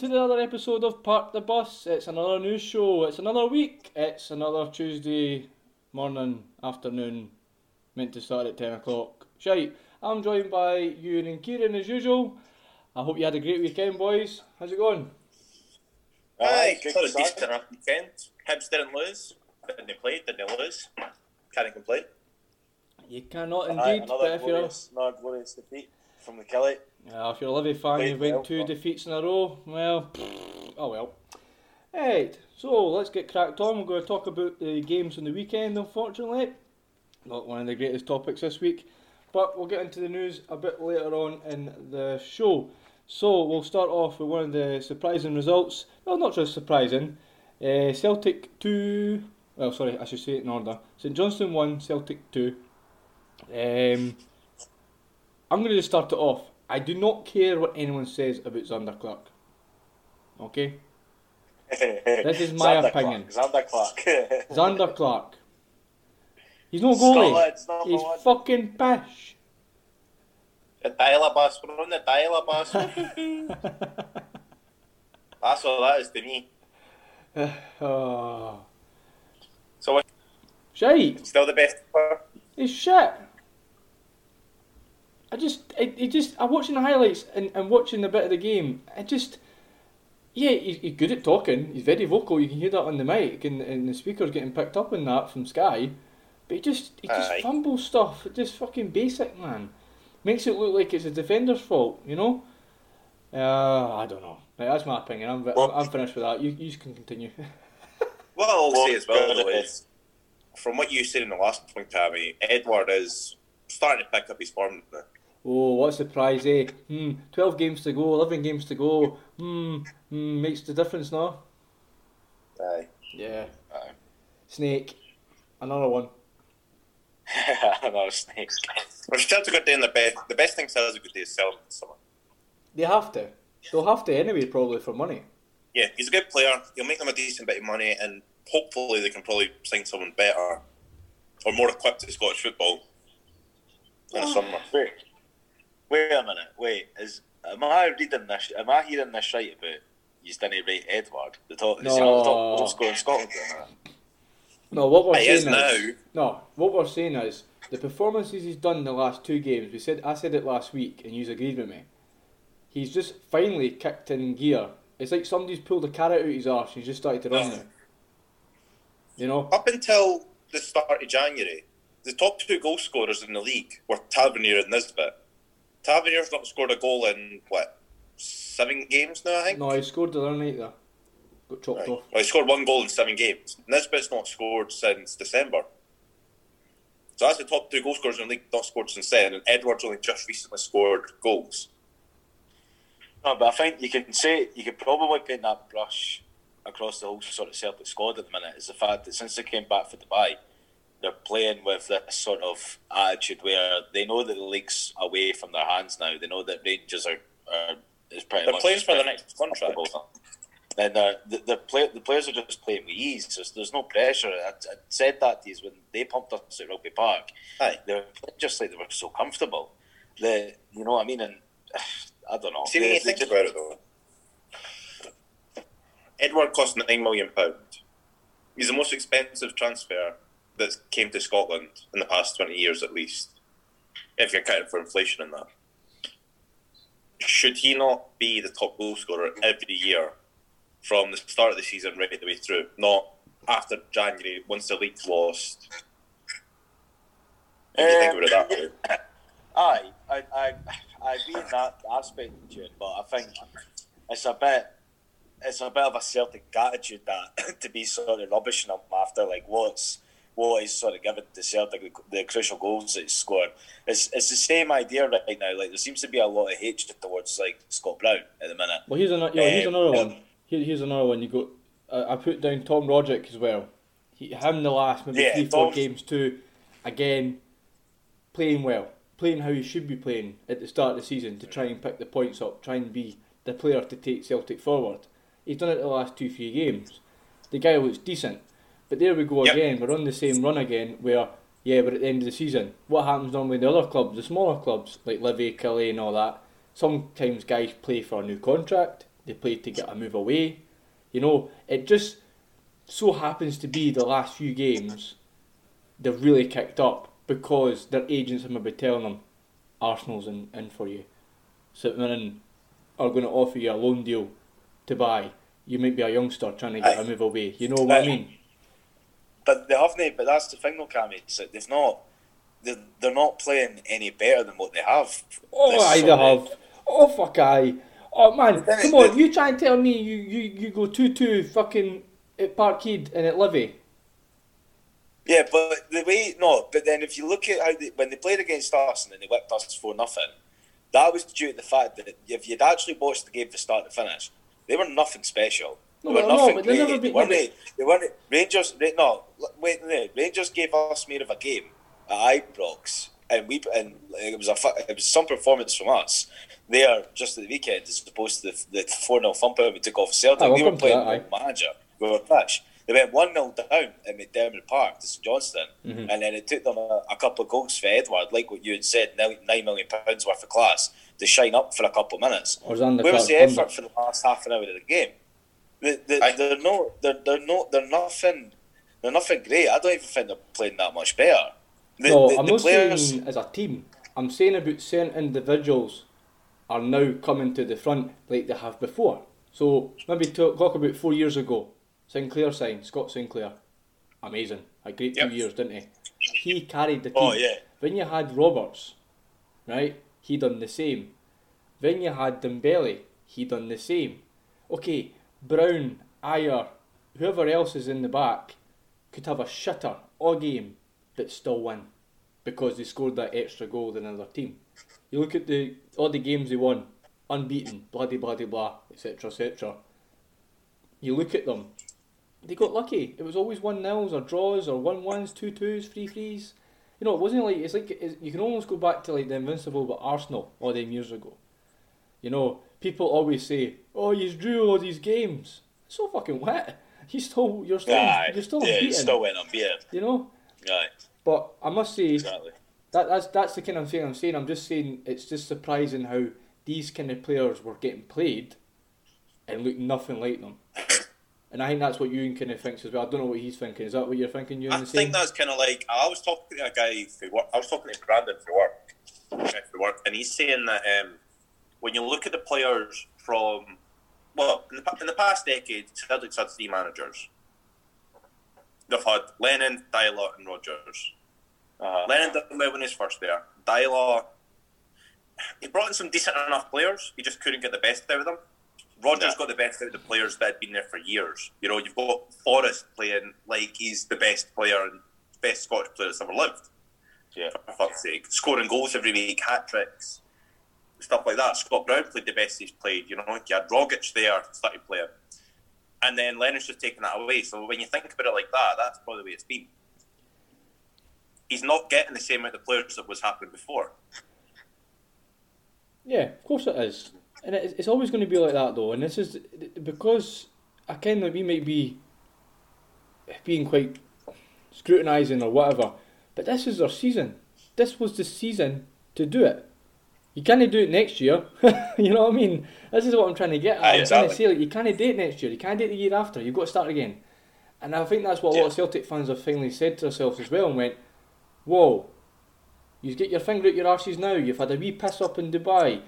welcome to the other episode of Park the Bus. It's another news show. It's another week. It's another Tuesday morning, afternoon, meant to start at 10 o'clock. Shite, I'm joined by Ewan and Kieran as usual. I hope you had a great weekend, boys. How's it going? Aye, good had a decent enough weekend. Hibs didn't lose. Didn't play, didn't lose. Can't complain. You cannot Aye, indeed, but another if you're, glorious, another glorious defeat from the Killie. Uh, if you're a Livy fan, Played you went well, two defeats in a row. Well, oh well. Right, so let's get cracked on. We're going to talk about the games on the weekend, unfortunately. Not one of the greatest topics this week, but we'll get into the news a bit later on in the show. So we'll start off with one of the surprising results. Well, not just surprising. Uh, Celtic 2, well, sorry, I should say it in order. St Johnstone 1, Celtic 2. Um, I'm going to just start it off. I do not care what anyone says about Zander Clark. Okay? this is my opinion. Zander Clark. Zander Clark. He's no goalie. He's one. fucking pish. The dial bus, we're on the dial bus. That's all that is to me. oh. So what- Shite. still the best? He's shit. I just, I, he just, I'm watching the highlights and, and watching a bit of the game. I just, yeah, he's, he's good at talking. He's very vocal. You can hear that on the mic and, and the speakers getting picked up on that from Sky. But he just, he just Aye. fumbles stuff. It's just fucking basic, man. Makes it look like it's a defender's fault, you know? Uh, I don't know. Right, that's my opinion. I'm, I'm, I'm finished with that. You, you can continue. What I'll Well, say as well, though, good. is from what you said in the last point, Cammy, Edouard is starting to pick up his form now. Oh, what a surprise, eh? Hmm, 12 games to go, 11 games to go. Hmm, hmm makes the difference now. Aye. Yeah. Aye. Snake. Another one. another snake. Well, Celtic a good day in the best. The best thing Celtic a good day is selling someone. They have to. They'll have to anyway, probably, for money. Yeah, he's a good player. He'll make them a decent bit of money, and hopefully they can probably sign someone better or more equipped to Scottish football in the summer. Wait, wait a minute. Wait, is am I reading this? Am I hearing this right about you didn't rate Edouard? The top, is he not the top No. goal scorer in Scotland? or? No, what we're He saying is now. No, what we're saying is the performances he's done in the last two games. We said I said it last week, and you agreed with me. He's just finally kicked in gear. It's like somebody's pulled a carrot out of his arse and he's just started to run now. You know? Up until the start of January, the top two goal scorers in the league were Tavernier and Nisbet. Tavernier's not scored a goal in, what, seven games now, I think? No, he scored the other night there. Got chopped Right. off. Well, he scored one goal in seven games. Nisbet's not scored since December. So that's the top two goal scorers in the league not scored since then, and Edouard's only just recently scored goals. No, but I think you can say you could probably paint that brush across the whole sort of Celtic squad at the minute. Is the fact that since they came back for Dubai, they're playing with this sort of attitude where they know that the league's away from their hands now. They know that Rangers are, are is pretty They're much playing for the next contract. And uh, the the, play, the players are just playing with ease. There's, there's no pressure. I, I said that to you when they pumped us at Rugby Park. Aye. They were just like they were so comfortable. The you know what I mean? And I don't know. See, when They- you think just- about it, though, Edouard cost nine million pound. He's the most expensive transfer that came to Scotland in the past twenty years, at least, if you're accounting for inflation in that. Should he not be the top goal scorer every year from the start of the season right the way through, not after January once the league's lost? If you think about it that way. Uh, aye, I, I, I agree in that aspect, June, but I think it's a bit, it's a bit of a Celtic attitude that to be sort of rubbishing him after like what's what he's sort of given to Celtic the, the crucial goals that he's scored. It's it's the same idea right now. Like there seems to be a lot of hatred towards like Scott Brown at the minute. Well, here's another. Yeah, here's Um, another um, one. Here, here's another one. You go. Uh, I put down Tom Roderick as well. He, him the last maybe Yeah, three four Tom's- games too. Again, playing well, playing how he should be playing at the start of the season to try and pick the points up, try and be the player to take Celtic forward. He's done it the last two three games. The guy looks decent, but there we go Yep. again. We're on the same run again where. Yeah, we're at the end of the season, what happens normally in the other clubs, the smaller clubs like Livy, Killie, and all that? Sometimes guys play for a new contract. they play to get a move away. You know, it just so happens to be the last few games they've really kicked up because their agents have maybe telling them Arsenal's in, in for you. So Sitting are going to offer you a loan deal to buy. You might be a youngster trying to get Aye. a move away. You know what I mean? But they haven't. But that's the thing, though, Cammy. Is that they've not. They're, they're not playing any better than what they have. Oh, I have. Oh, fuck, I. Oh, man, come it- on. You try and tell me you, you, you go 2 2 fucking at Parkhead and at Livy. Yeah, but the way no, but then if you look at how they, when they played against Arsenal and they whipped us for nothing, that was due to the fact that if you'd actually watched the game from start to finish, they were nothing special. No, they were no, nothing but they've great. never They been- weren't, no, they, they weren't Rangers. They, no, wait, no, Rangers gave us more of a game at Ibrox, and we and it was a it was some performance from us there just at the weekend as opposed to the four 0 thumper we took off Celtic. Aye, we were playing that, manager. We were trash. They went 1 0 down at McDiarmid Park to St Johnstone, Mm-hmm. and then it took them a, a couple of goals for Edouard, like what you had said, £9 million pounds worth of class, to shine up for a couple of minutes. Or was on Where was the effort for the last half an hour of the game? They, they, Aye. they're no, they're, they're no, they're nothing, they're nothing great. I don't even think they're playing that much better. The, no, the, I'm the not players, saying as a team. I'm saying about certain individuals are now coming to the front like they have before. So maybe talk, talk about four years ago. Sinclair signed Scott Sinclair, amazing, a great two Yep. years, didn't he? He carried the oh, team. Oh, yeah. Then you had Roberts, right? He done the same. Then you had Dembele. He done the same. Okay, Brown, Ajer, whoever else is in the back could have a shitter all game, but still win because they scored that extra goal than another team. You look at the all the games they won, unbeaten, bloody bloody blah, etc. etc. You look at them, they got lucky. It was always one nils or draws or one ones, two twos, three threes. You know, it wasn't like it's like it's, you can almost go back to like the invincible but Arsenal all them years ago. You know, people always say, "Oh, you drew all these games." So fucking wet. He's still, you're still, Aye, you're still yeah, unbeaten. still went unbeaten. You know, Aye, but I must say exactly. that that's that's the kind of thing I'm saying. I'm just saying it's just surprising how these kind of players were getting played and look nothing like them. And I think that's what Ewan kind of thinks as well. I don't know what he's thinking. Is that what you're thinking? Ewan? I think that's kind of like I was talking to a guy for work. I was talking to Brandon for work, uh, for work, and he's saying that um, when you look at the players from well in the, in the past decade, Celtic's had three managers. They've had Lennon, Deila, and Rodgers. Uh-huh. Lennon did well when he was first there. Deila, he brought in some decent enough players. He just couldn't get the best out of them. Rodgers Yeah. got the best out of the players that had been there for years. You know, you've got Forrest playing like he's the best player and best Scottish player that's ever lived. Yeah. For fuck's sake. Scoring goals every week, hat tricks, stuff like that. Scott Brown played the best he's played. You know, you had Rogic there, started playing. And then Lennon's just taken that away. So when you think about it like that, that's probably the way it's been. He's not getting the same amount of players that was happening before. Yeah, of course it is, and it's always going to be like that though. And this is because I kind of we might be being quite scrutinising or whatever, but this is our season. This was the season to do it. You can't do it next year. you know what I mean? This is what I'm trying to get at. Aye, I'm trying to say like you can't do it next year. You can't do it the year after. You've got to start again. And I think that's what a lot of Celtic fans have finally said to themselves as well and went, Whoa, you get your finger out your arses now. You've had a wee piss up in Dubai.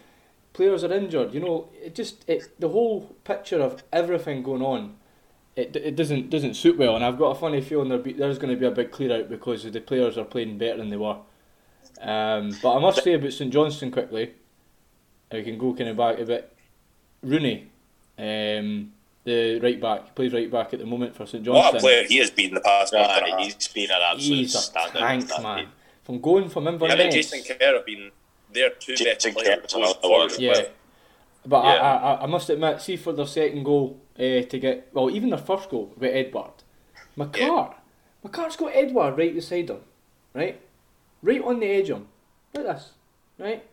Players are injured. You know, it just it the whole picture of everything going on. It, it doesn't doesn't suit well, and I've got a funny feeling there be, there's going to be a big clear out because the players are playing better than they were. Um, but I must say about St Johnstone quickly. if We can go kind of back a bit. Rooney, um, the right back, he plays right back at the moment for St What a Johnstone. player he has been in the past month and a Aye, half. he's been an absolute He's a standout. tank, man. From going from Him and Inverness. Jason Kerr have been their two Jason best Kerr players was going forward. one. Yeah. But Yeah. I, I, I must admit, see for their second goal uh, to get, well, even their first goal with Edouard, McCart, McCart's got Edouard right beside him, right? Right on the edge of him. Like this, right?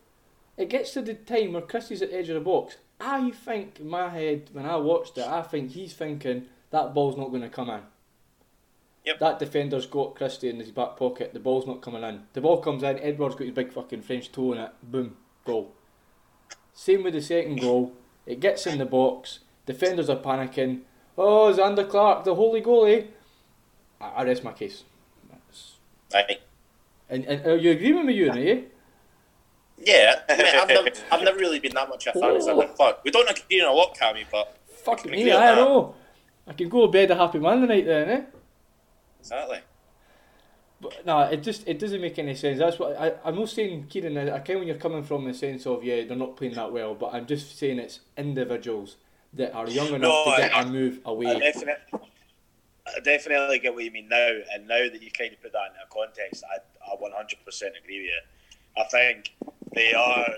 It gets to the time where Christie's at the edge of the box. I think in my head, when I watched it, I think he's thinking that ball's not going to come in. Yep. That defender's got Christie in his back pocket, the ball's not coming in. The ball comes in, Edouard's got his big fucking French toe in it, boom, goal. Same with the second goal. It gets in the box. Defenders are panicking. Oh, Zander Clark, the holy goalie. I, I rest my case. That's- Aye. And, and are you agreeing with me, Ewan, are you? Yeah, I mean, I've, never, I've never really been that much a fan of Clark. We don't agree on a lot, Cammy, but Fuck me, I know. I can go to bed a happy man tonight then, eh? exactly. But no, it just it doesn't make any sense. That's what I I'm not saying, Kieran. I, I kind when you're coming from the sense of yeah they're not playing that well, but I'm just saying it's individuals that are young enough No, to get I- a move I away. definitely, I definitely get what you mean now, and now that you kind of put that into a context, I, I 100% agree with you. I think they are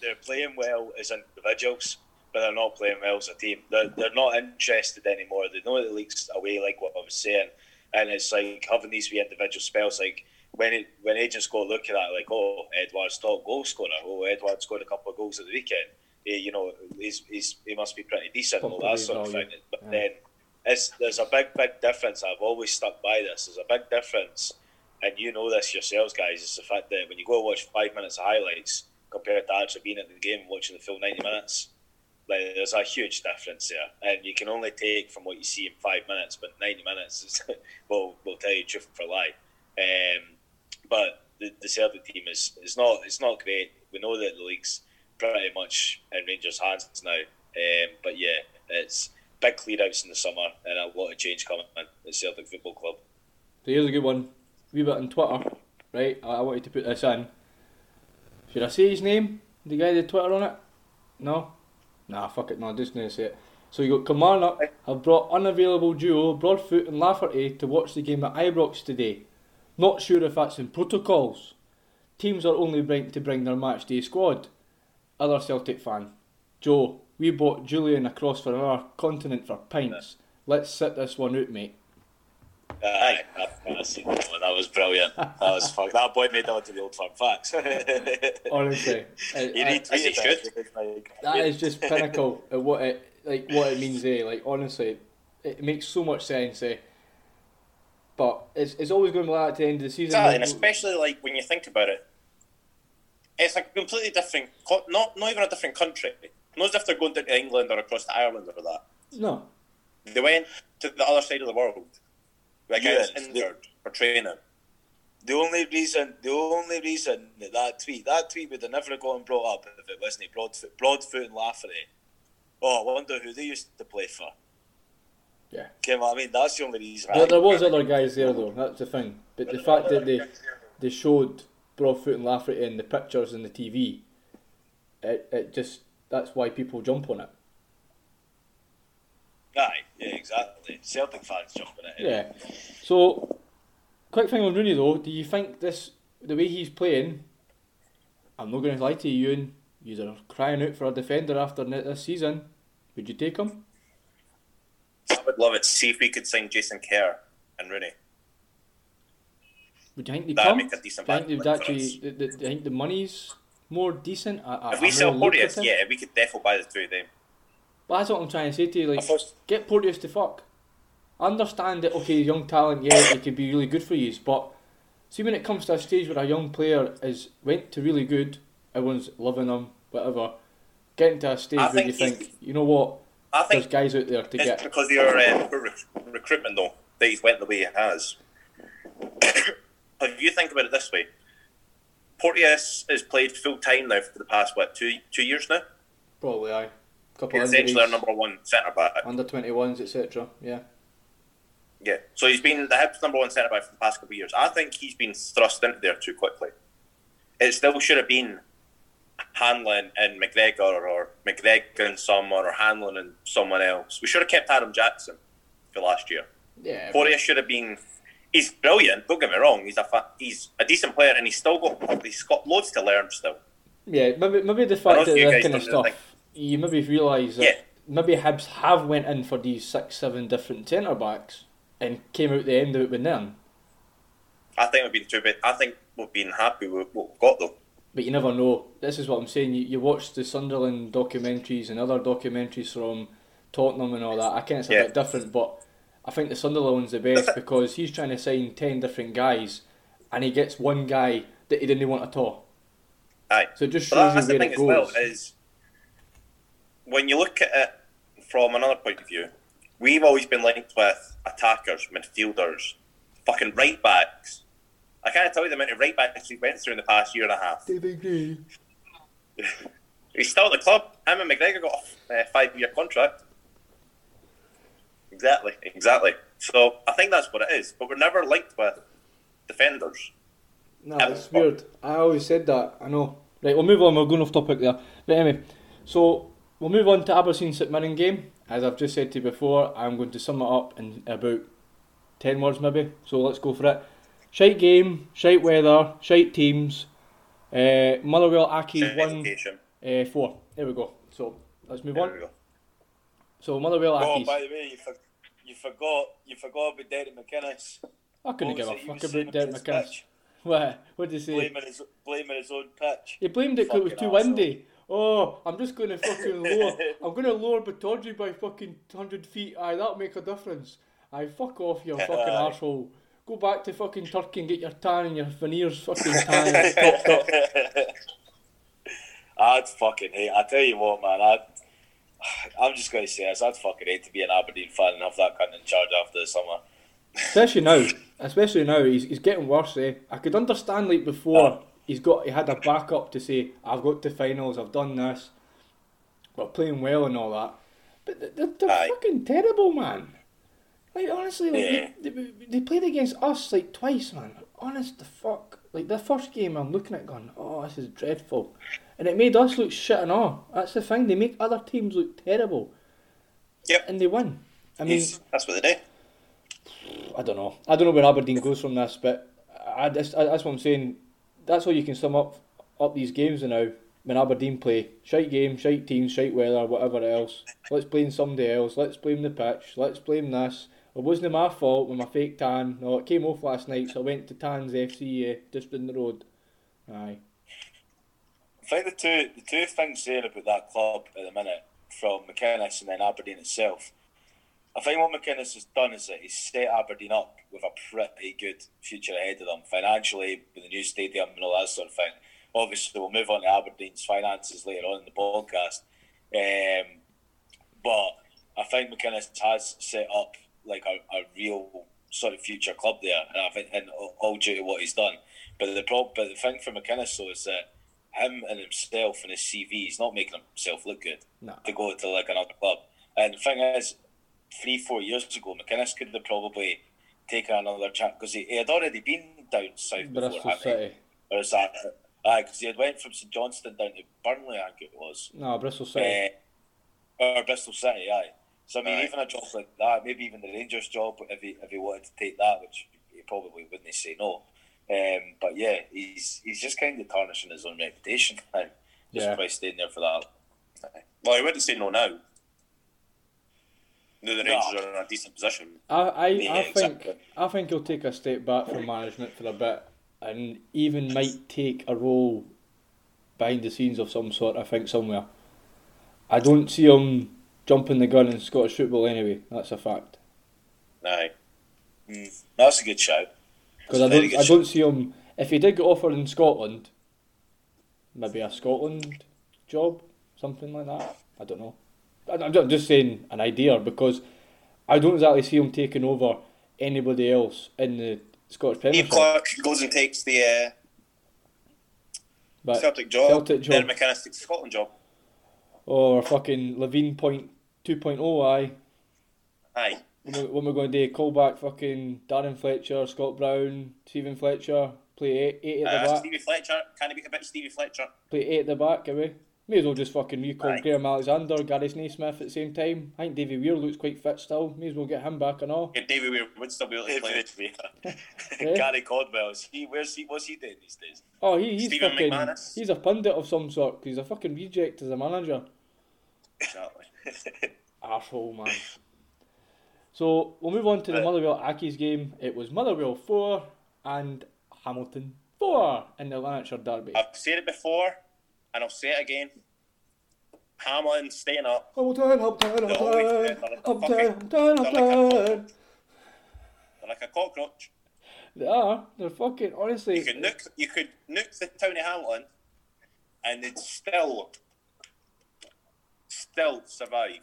they're playing well as individuals, but they're not playing well as a team. They're, they're not interested anymore. They know the league's away, like what I was saying, and it's like having these wee individual spells. Like when it, when agents go looking at it, like oh Edouard's top goal scorer, oh Edouard scored a couple of goals at the weekend. Eh, you know, he's, he's he must be pretty decent, and all that sort of thing. But Yeah. then it's, there's a big, big difference. I've always stuck by this. There's a big difference, and you know this yourselves, guys. It's the fact that when you go watch five minutes of highlights compared to actually being at the game watching the full 90 minutes, like there's a huge difference there. And you can only take from what you see in five minutes, but 90 minutes is, will will tell you truth for lie. Um, but the, the Celtic team is, is not it's not great. We know that the league's pretty much in Rangers' hands now. Um, but yeah, it's big clear outs in the summer and a lot of change coming at the Celtic Football Club. So here's a good one. Wee bit on Twitter, right? I, I wanted to put this in. Should I say his name? The guy that Twitter on it? No? Nah, fuck it, no, just gonna say it. So you got Kilmarnock have brought unavailable duo Broadfoot and Lafferty to watch the game at Ibrox today. Not sure if that's in protocols. Teams are only bring to bring their match day squad. Other Celtic fan. Joe, we bought Julian across from our continent for pints. Let's sit this one out, mate. Aye, I, I seen that one. That was brilliant. That was fuck. That boy made that onto the old firm facts. Honestly, I- you I- need to As that. It's like- That is just pinnacle of what it like what it means. Eh? Like honestly, it makes so much sense. Eh? But it's it's always going to be like at the end of the season. Exactly, and especially like when you think about it, it's a completely different, co- not not even a different country. Not as if they're going to England or across to Ireland or that. no, They went to the other side of the world. Like Yeah, guys they- injured for training. The only reason, the only reason that that tweet, that tweet would have never gotten brought up if it wasn't Broadfoot, Broadfoot and Lafferty. Oh, I wonder who they used to play for. yeah. Okay, well, I mean that's the only reason. There, there was other guys there though. That's the thing. But the fact that they they showed Broadfoot and Lafferty in the pictures and the TV, it it just that's why people jump on it. Aye, yeah, exactly. Celtic fans jumping at it. Yeah. So, quick thing on Rooney though. Do you think this the way he's playing? I'm not going to lie to you, and you're crying out for a defender after this season. Would you take him? I would love it see if we could sign Jason Kerr and Rooney. Would you think they That'd come? make a decent do you think they'd backup for actually? Do, do, do you think the money's more decent? I, I, If we I'm sell Porteous, yeah, we could definitely buy the two of them. But that's what I'm trying to say to you. Like, first- get Porteous to fuck. Understand that. Okay, young talent, yeah, he could be really good for you. But see, when it comes to a stage where a young player is went to really good, everyone's loving him, whatever. Getting to a stage I where you think think, you know what, I there's guys out there to it's get. because of your uh, rec- recruitment, though, that he's went the way he has. if you think about it this way, Porteous has played full time now for the past what two two years now. Probably aye. Couple He's of essentially our number one centre back. under twenty ones, etc. Yeah. Yeah, so he's been the Hibs number one centre back for the past couple of years. I think he's been thrust into there too quickly. It still should have been Hanlon and McGregor, or McGregor and someone, or Hanlon and someone else. We should have kept Adam Jackson for last year. Yeah. Porteous should have been. He's brilliant. Don't get me wrong. He's a fa- he's a decent player, and he's still got he's got loads to learn still. Yeah, maybe maybe the fact that that kind of stuff, you maybe realise that Yeah. maybe Hibs have went in for these six, seven different centre backs and came out the end of it with none. I think we've been too bit. I think we've been happy with what we've got though. But you never know. This is what I'm saying. You, you watch the Sunderland documentaries and other documentaries from Tottenham and all that. I can't say Yeah. a bit different, but I think the Sunderland one's the best because he's trying to sign 10 different guys and he gets one guy that he didn't want at all. Aye. So it just But shows that's you the where thing it as well goes. is when you look at it from another point of view, we've always been linked with attackers, midfielders, fucking right backs. I can't tell you the amount of right backs we've went through in the past year and a half. David Gray. He's still at the club. Him and McGregor got a uh, five-year contract. Exactly, exactly. So I think that's what it is. But we're never linked with defenders. No, it's weird. I always said that. I know. Right, we'll move on. We're going off topic there. But anyway, so we'll move on to Aberdeen St Mirren game. As I've just said to you before, I'm going to sum it up in about 10 words maybe. So let's go for it. Shite game, shite weather, shite teams. Uh, Motherwell Aki won uh, four. There we go. So let's move There on. So Motherwell Oh, Accies. by the way, you, for, you forgot you forgot about Derek McInnes. I couldn't give a fuck about Derek McInnes. What? What did he say? Blaming his, blaming his own pitch. He blamed it because it was too windy. Oh, I'm just going to fucking lower. I'm going to lower Pittodrie by fucking 100 feet. Aye, that'll make a difference. Aye, fuck off, you fucking Aye. arsehole. Go back to fucking Turkey and get your tan and your veneers fucking tan topped up. I'd fucking hate. I tell you what, man. I'd, I'm just going to say this. I'd fucking hate to be an Aberdeen fan and have that cunt in charge after the summer. Especially now. Especially now. He's, he's getting worse, eh? I could understand, like, before, he's got he had a backup to say, I've got to finals, I've done this. We're playing well and all that. But they- they're, they're fucking terrible, man. Like, honestly, like, Yeah. they, they, they played against us, like, twice, man. Honest the fuck. Like, the first game, I'm looking at going, oh, this is dreadful. And it made us look shit and all. That's the thing. They make other teams look terrible. Yep. And they win. I mean, Yes, that's what they do. I don't know. I don't know where Aberdeen goes from this, but I, just, I, that's what I'm saying. That's how you can sum up up these games now. When Aberdeen play shite game, shite teams, shite weather, whatever else. Let's blame somebody else. Let's blame the pitch. Let's blame this. It wasn't my fault with my fake tan. No, it came off last night, so I went to Tans FC uh, just in the road. Aye. I think the two the two things saying about that club at the minute from McInnes and then Aberdeen itself. I think what McInnes has done is that he's set Aberdeen up with a pretty good future ahead of them financially with the new stadium and all that sort of thing. Obviously, we'll move on to Aberdeen's finances later on in the podcast. Um, but I think McInnes has set up like a, a real sort of future club there, and I think and all- due to what he's done. But the prob- but the thing for McInnes though is that him and himself and his CV, he's not making himself look good Nah. to go to like another club. And the thing is, three four years ago, McInnes could have probably taken another chance because he, he had already been down south before, Bristol hadn't he? City. Or is that? Aye, because he had went from St Johnstone down to Burnley, I think it was. No, Bristol City. Uh, or Bristol City, aye. So I mean, Aye. even a job like that, maybe even the Rangers job, if he if he wanted to take that, which he probably wouldn't say no. Um, but yeah, he's he's just kind of tarnishing his own reputation now, just Yeah. by staying there for that. Well, he wouldn't say no now. No, the No. Rangers are in a decent position. I, I, Yeah, I think exactly. I think he'll take a step back from management for a bit, and even might take a role behind the scenes of some sort. I think somewhere. I don't see him jumping the gun in Scottish football anyway. That's a fact. Aye. Mm, that's a good shout. Because I don't, I don't see him. If he did get offered in Scotland, maybe a Scotland job, something like that. I don't know. I- I'm just saying an idea because I don't exactly see him taking over anybody else in the Scottish Premiership. Clarke goes and takes the uh, But Celtic job. Celtic job. Then McInnes takes the Scotland job. or fucking Levein point 2.0, aye. Aye. What am I- what am I going to do? Call back fucking Darren Fletcher, Scott Brown, Steven Fletcher, play eight, eight at the Uh, back. Stevie Fletcher. Can I beat a bit Stevie Fletcher? Play eight at the back, away. May as well just fucking recall Aye. Graham Alexander, Gary Naysmith at the same time. I think Davy Weir looks quite fit still. May as well get him back and all. Yeah, Davy Weir would still be able to play. Yeah. Eh? Gary Caldwell, is he where's he what's he doing these days? Oh, he, he's Stephen fucking. McManus. He's a pundit of some sort 'cause he's a fucking reject as a manager. Exactly. Arsehole, man. So we'll move on to the Right. Motherwell Accies game. It was Motherwell 4 and Hamilton 4 in the Lanarkshire Derby. I've said it before, and I'll say it again. Hamlin staying up. Hamilton, Hamilton, They're always Hamilton, there, they're Hamilton, fucking- Hamilton, they're like a Hamilton. They're like a cockroach. They are. They're fucking, honestly. You could nuke, you could nuke the town of Hamilton, and they'd still still survive.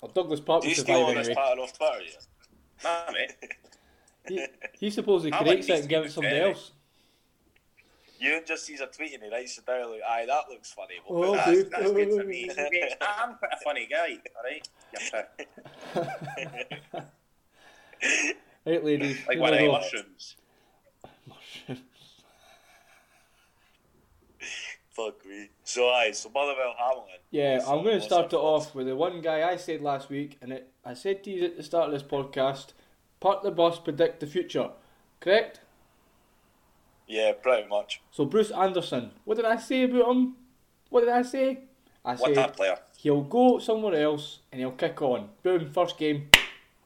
Well, Douglas Park Do will you steal survive anyway. pattern off Twitter? Yeah? Nah, mate. He, he supposedly creates it and gives it to somebody else. Ewan just sees a tweet and he writes it down like, aye, that looks funny. We'll Oh, that That's, dude. that's good for me. I'm quite a funny guy, alright? You. Right, ladies. Like here one we of the mushrooms. Fuck me. So aye, so Motherwell Hamilton. Yeah, What's I'm going to start it thoughts? off with the one guy I said last week, and it, I said to you at the start of this podcast, Park the Bus, predict the future. Correct? Yeah, pretty much. So Bruce Anderson, what did I say about him? What did I say? I What said player. he'll go somewhere else and he'll kick on. Boom, first game,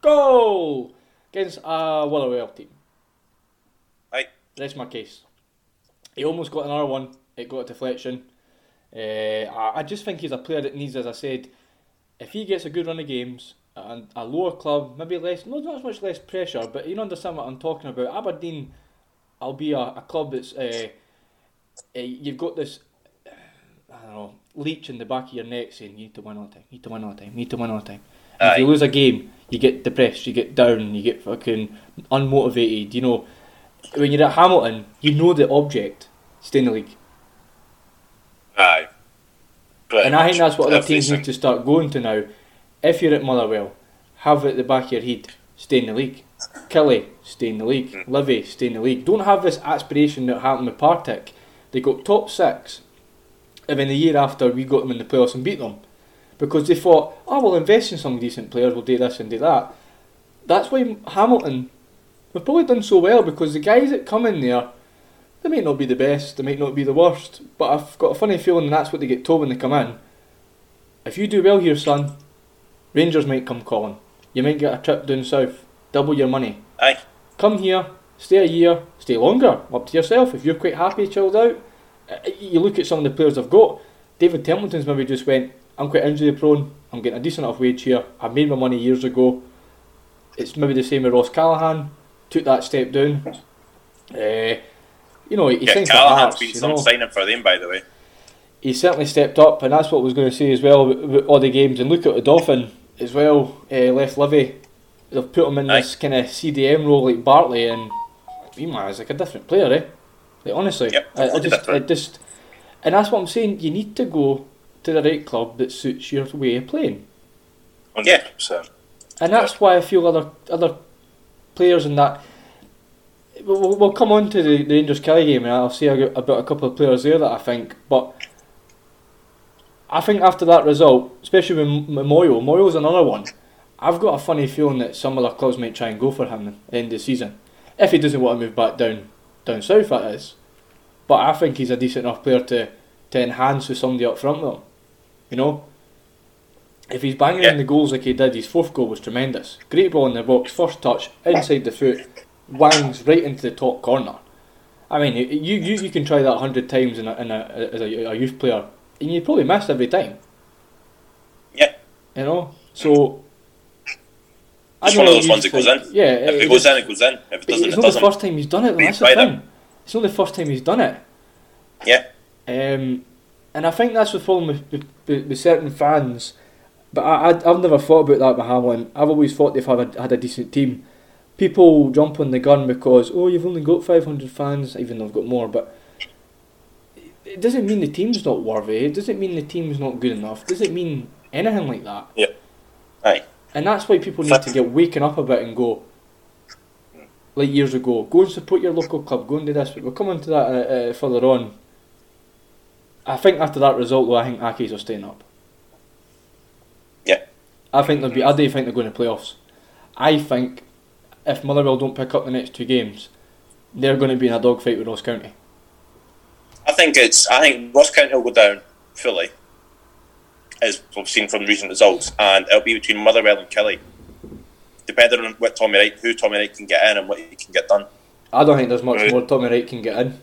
goal against a Willow team. Aye. That's my case. He almost got another one. It got a deflection. Uh, I, I just think he's a player that needs, as I said, if he gets a good run of games and a lower club, maybe less, not as much less pressure, but you understand what I'm talking about. Aberdeen, I'll be a, a club that's uh, uh, you've got this. I don't know, leech in the back of your neck saying you need to win all the time, you need to win all the time, you need to win all the time. If you lose a game, you get depressed, you get down, you get fucking unmotivated. You know, when you're at Hamilton, you know the object, stay in the league. Aye. Pretty And I think that's what other teams need to start going to now. If you're at Motherwell, have it at the back of your head, stay in the league. Killie, stay in the league. Mm. Livy, stay in the league. Don't have this aspiration that happened with Partick. They got top six, and then the year after we got them in the playoffs and beat them. Because they thought, oh, we'll invest in some decent players, we'll do this and do that. That's why Hamilton have probably done so well because the guys that come in there, they might not be the best, they might not be the worst, but I've got a funny feeling that's what they get told when they come in. If you do well here, son, Rangers might come calling. You might get a trip down south, double your money. Aye. Come here, stay a year, stay longer, up to yourself. If you're quite happy, chilled out, uh, you look at some of the players I've got. David Templeton's maybe just went, I'm quite injury prone, I'm getting a decent enough wage here, I made my money years ago. It's maybe the same with Ross Callachan, took that step down. Uh, you know, he Yeah, for Callachan's been some know signing for them, by the way. he certainly stepped up, and that's what I was going to say as well with, with all the games. And look at the Dolphin as well, uh, left Livy. They've put him in Aye. this kind of CDM role like Bartley, and he man is like a different player, eh? Like honestly, Yep, I, I just, I just, and that's what I'm saying. You need to go to the right club that suits your way of playing, 100%. and that's why I feel other other players in that. We'll, we'll- we'll come on to the, the Rangers Killie game, and I'll say about a couple of players there that I think, but I think after that result, especially with M- Moyo, Moyo's another one. I've got a funny feeling that some other clubs might try and go for him at the end of the season. If he doesn't want to move back down down south, that is. But I think he's a decent enough player to, to enhance with somebody up front with him. You know? If he's banging Yeah. in the goals like he did, his fourth goal was tremendous. Great ball in the box, first touch, inside the foot, wangs right into the top corner. I mean, you, you, you can try that a hundred times in a, in a, as a, a youth player, and you probably miss every time. Yeah. You know? So. I It's one of those ones that goes in. Yeah, If it it goes just- in, it goes in. If it doesn't, it's it not the doesn't. first time he's done it. That's the thing. It's not the first time he's done it. Yeah. Um, and I think that's the problem with, with, with, certain fans. But I, I, I've never thought about that with Hamlin. I've always thought they've had a, had a decent team. People jump on the gun because, oh, you've only got 500 fans, even though I've got more. But it doesn't mean the team's not worthy. It doesn't mean the team's not good enough. It doesn't mean anything like that. Yeah. Aye. And that's why people need to get waken up a bit and go, like years ago, go and support your local club, go and do this. But we'll come on to that uh, uh, further on. I think after that result, though, I think Accies are staying up. Yeah. I think they'll be. I do think they're going to playoffs. I think if Motherwell don't pick up the next two games, they're going to be in a dogfight with Ross County. I think it's. I think Ross County will go down fully, as we've seen from recent results, and it'll be between Motherwell and Killie, depending on what Tommy Wright, who Tommy Wright can get in and what he can get done. I don't think there's much Right. more Tommy Wright can get in.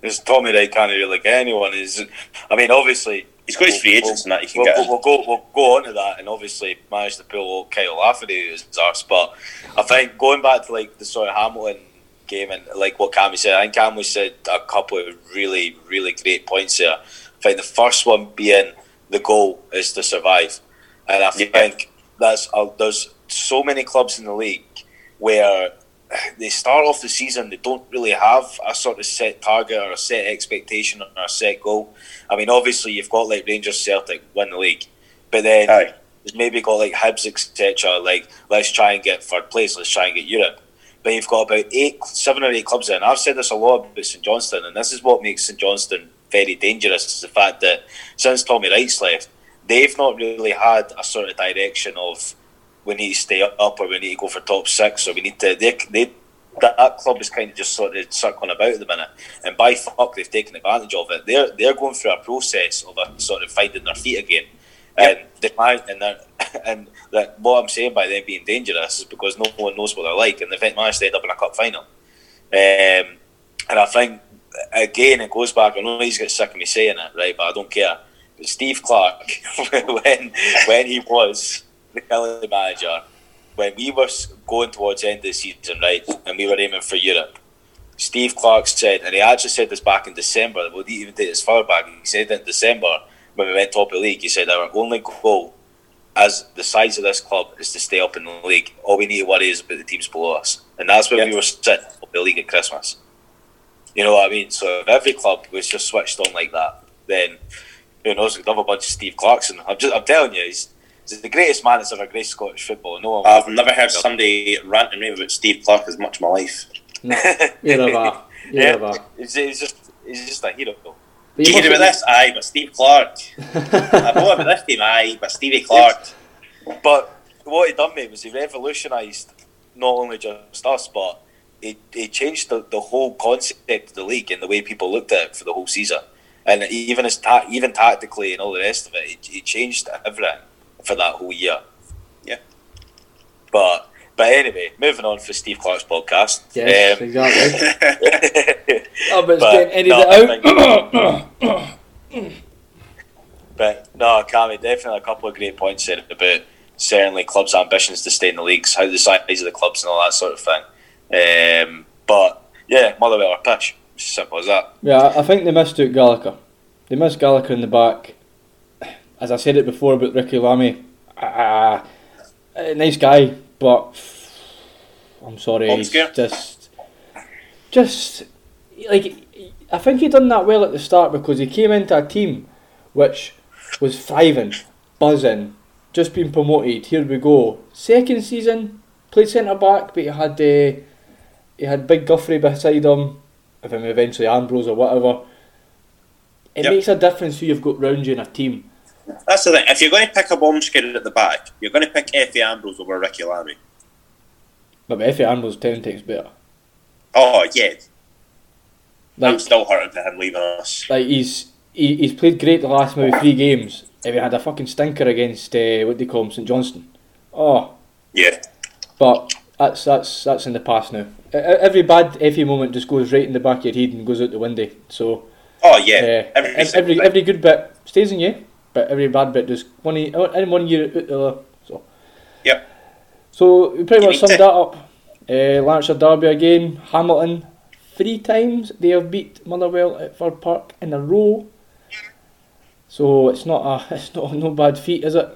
There's Tommy Wright can't really get anyone. Is I mean, obviously He's got his free agents and that he can we'll, get we'll, we'll go we'll go on to that and obviously managed to pull out Kyle Lafferty who's ours. But I think going back to like the sort of Hamilton game and like what Cammy said, I think Cammy said a couple of really really great points there. I think the first one being the goal is to survive, and I Yeah. think that's uh, there's so many clubs in the league where they start off the season they don't really have a sort of set target or a set expectation or a set goal. I mean, obviously you've got like Rangers, Celtic win the league, but then Aye. Maybe got like Hibs, etc. Like, let's try and get third place. Let's try and get Europe. But you've got about eight, seven or eight clubs in. I've said this a lot about St Johnstone, and this is what makes St Johnston very dangerous: is the fact that since Tommy Wright's left, they've not really had a sort of direction of we need to stay up or we need to go for top six or we need to. They, they that, that club is kind of just sort of circling about at the minute, and by fuck they've taken advantage of it. They're they're going through a process of a sort of finding their feet again. And the and that, and that what I'm saying by them being dangerous is because no one knows what they're like, and they've managed to end up in a cup final. Um, and I think again it goes back. I know he's got sick of me saying it, right? But I don't care. But Steve Clarke, when when he was the Killie manager, when we were going towards the end of the season, right, and we were aiming for Europe. Steve Clarke said, and he actually said this back in December. We'll even take this further back. He said that in December when we went top of the league, he said our only goal as the size of this club is to stay up in the league. All we need to worry is about the teams below us, and that's when Yeah. we were sitting up the league at Christmas. You know what I mean? So if every club was just switched on like that, then who knows? We'd have a bunch of Steve Clarkson. I'm just, I'm telling you, he's, he's the greatest man that's ever graced Scottish football. No one. I've never heard somebody rant and rave about Steve Clarke as much in my life. No, you're. You're yeah, a he's, he's just he's just a hero. But You you hear about must- this? Aye, but Steve Clarke. I know about this team, aye, but Stevie Clarke. But what he done, mate, was he revolutionised not only just us, but he, he changed the, the whole concept of the league and the way people looked at it for the whole season. And even as ta- even tactically and all the rest of it, it, he changed everything for that whole year. Yeah. But but anyway, moving on for Steve Clarke's podcast. Yes, Um, exactly. Oh, but it's But, getting edited no, out. But no, Cammy, definitely a couple of great points there about certainly clubs' ambitions to stay in the leagues, how the size of the clubs and all that sort of thing. Um, but yeah, Motherwell are. It's simple as that. Yeah, I think they missed out Gallagher. They missed Gallagher in the back. As I said it before about Ricki Lamie, nice guy, but I'm sorry, he's just, just like I think he done that well at the start because he came into a team which was thriving, buzzing, just been promoted. Here we go. Second season, played centre back, but he had uh, he had Big Guthrie beside him, if him eventually Ambrose or whatever. It Yep. makes a difference who you've got round you in a team. That's the thing. If you're going to pick a bomb scare at the back, you're going to pick Efe Ambrose over Ricki Lamie. But Efe Ambrose ten times better. Oh, yeah. I'm still hurting for him leaving us. like he's he, he's played great the last maybe three games. If he had a fucking stinker against uh, what do they call him, St Johnstone. Oh, Yeah. But that's that's that's in the past now. Every bad Efe moment just goes right in the back of your head and goes out the window. So Oh, yeah. uh, every, every every, good bit stays in you, but every bad bit just one in one year out the other. So Yep. So we pretty You much summed to- that up. Uh, Lanarkshire Derby again. Hamilton three times they have beat Motherwell at Fir Park in a row. So it's not a it's not a no bad feat, is it?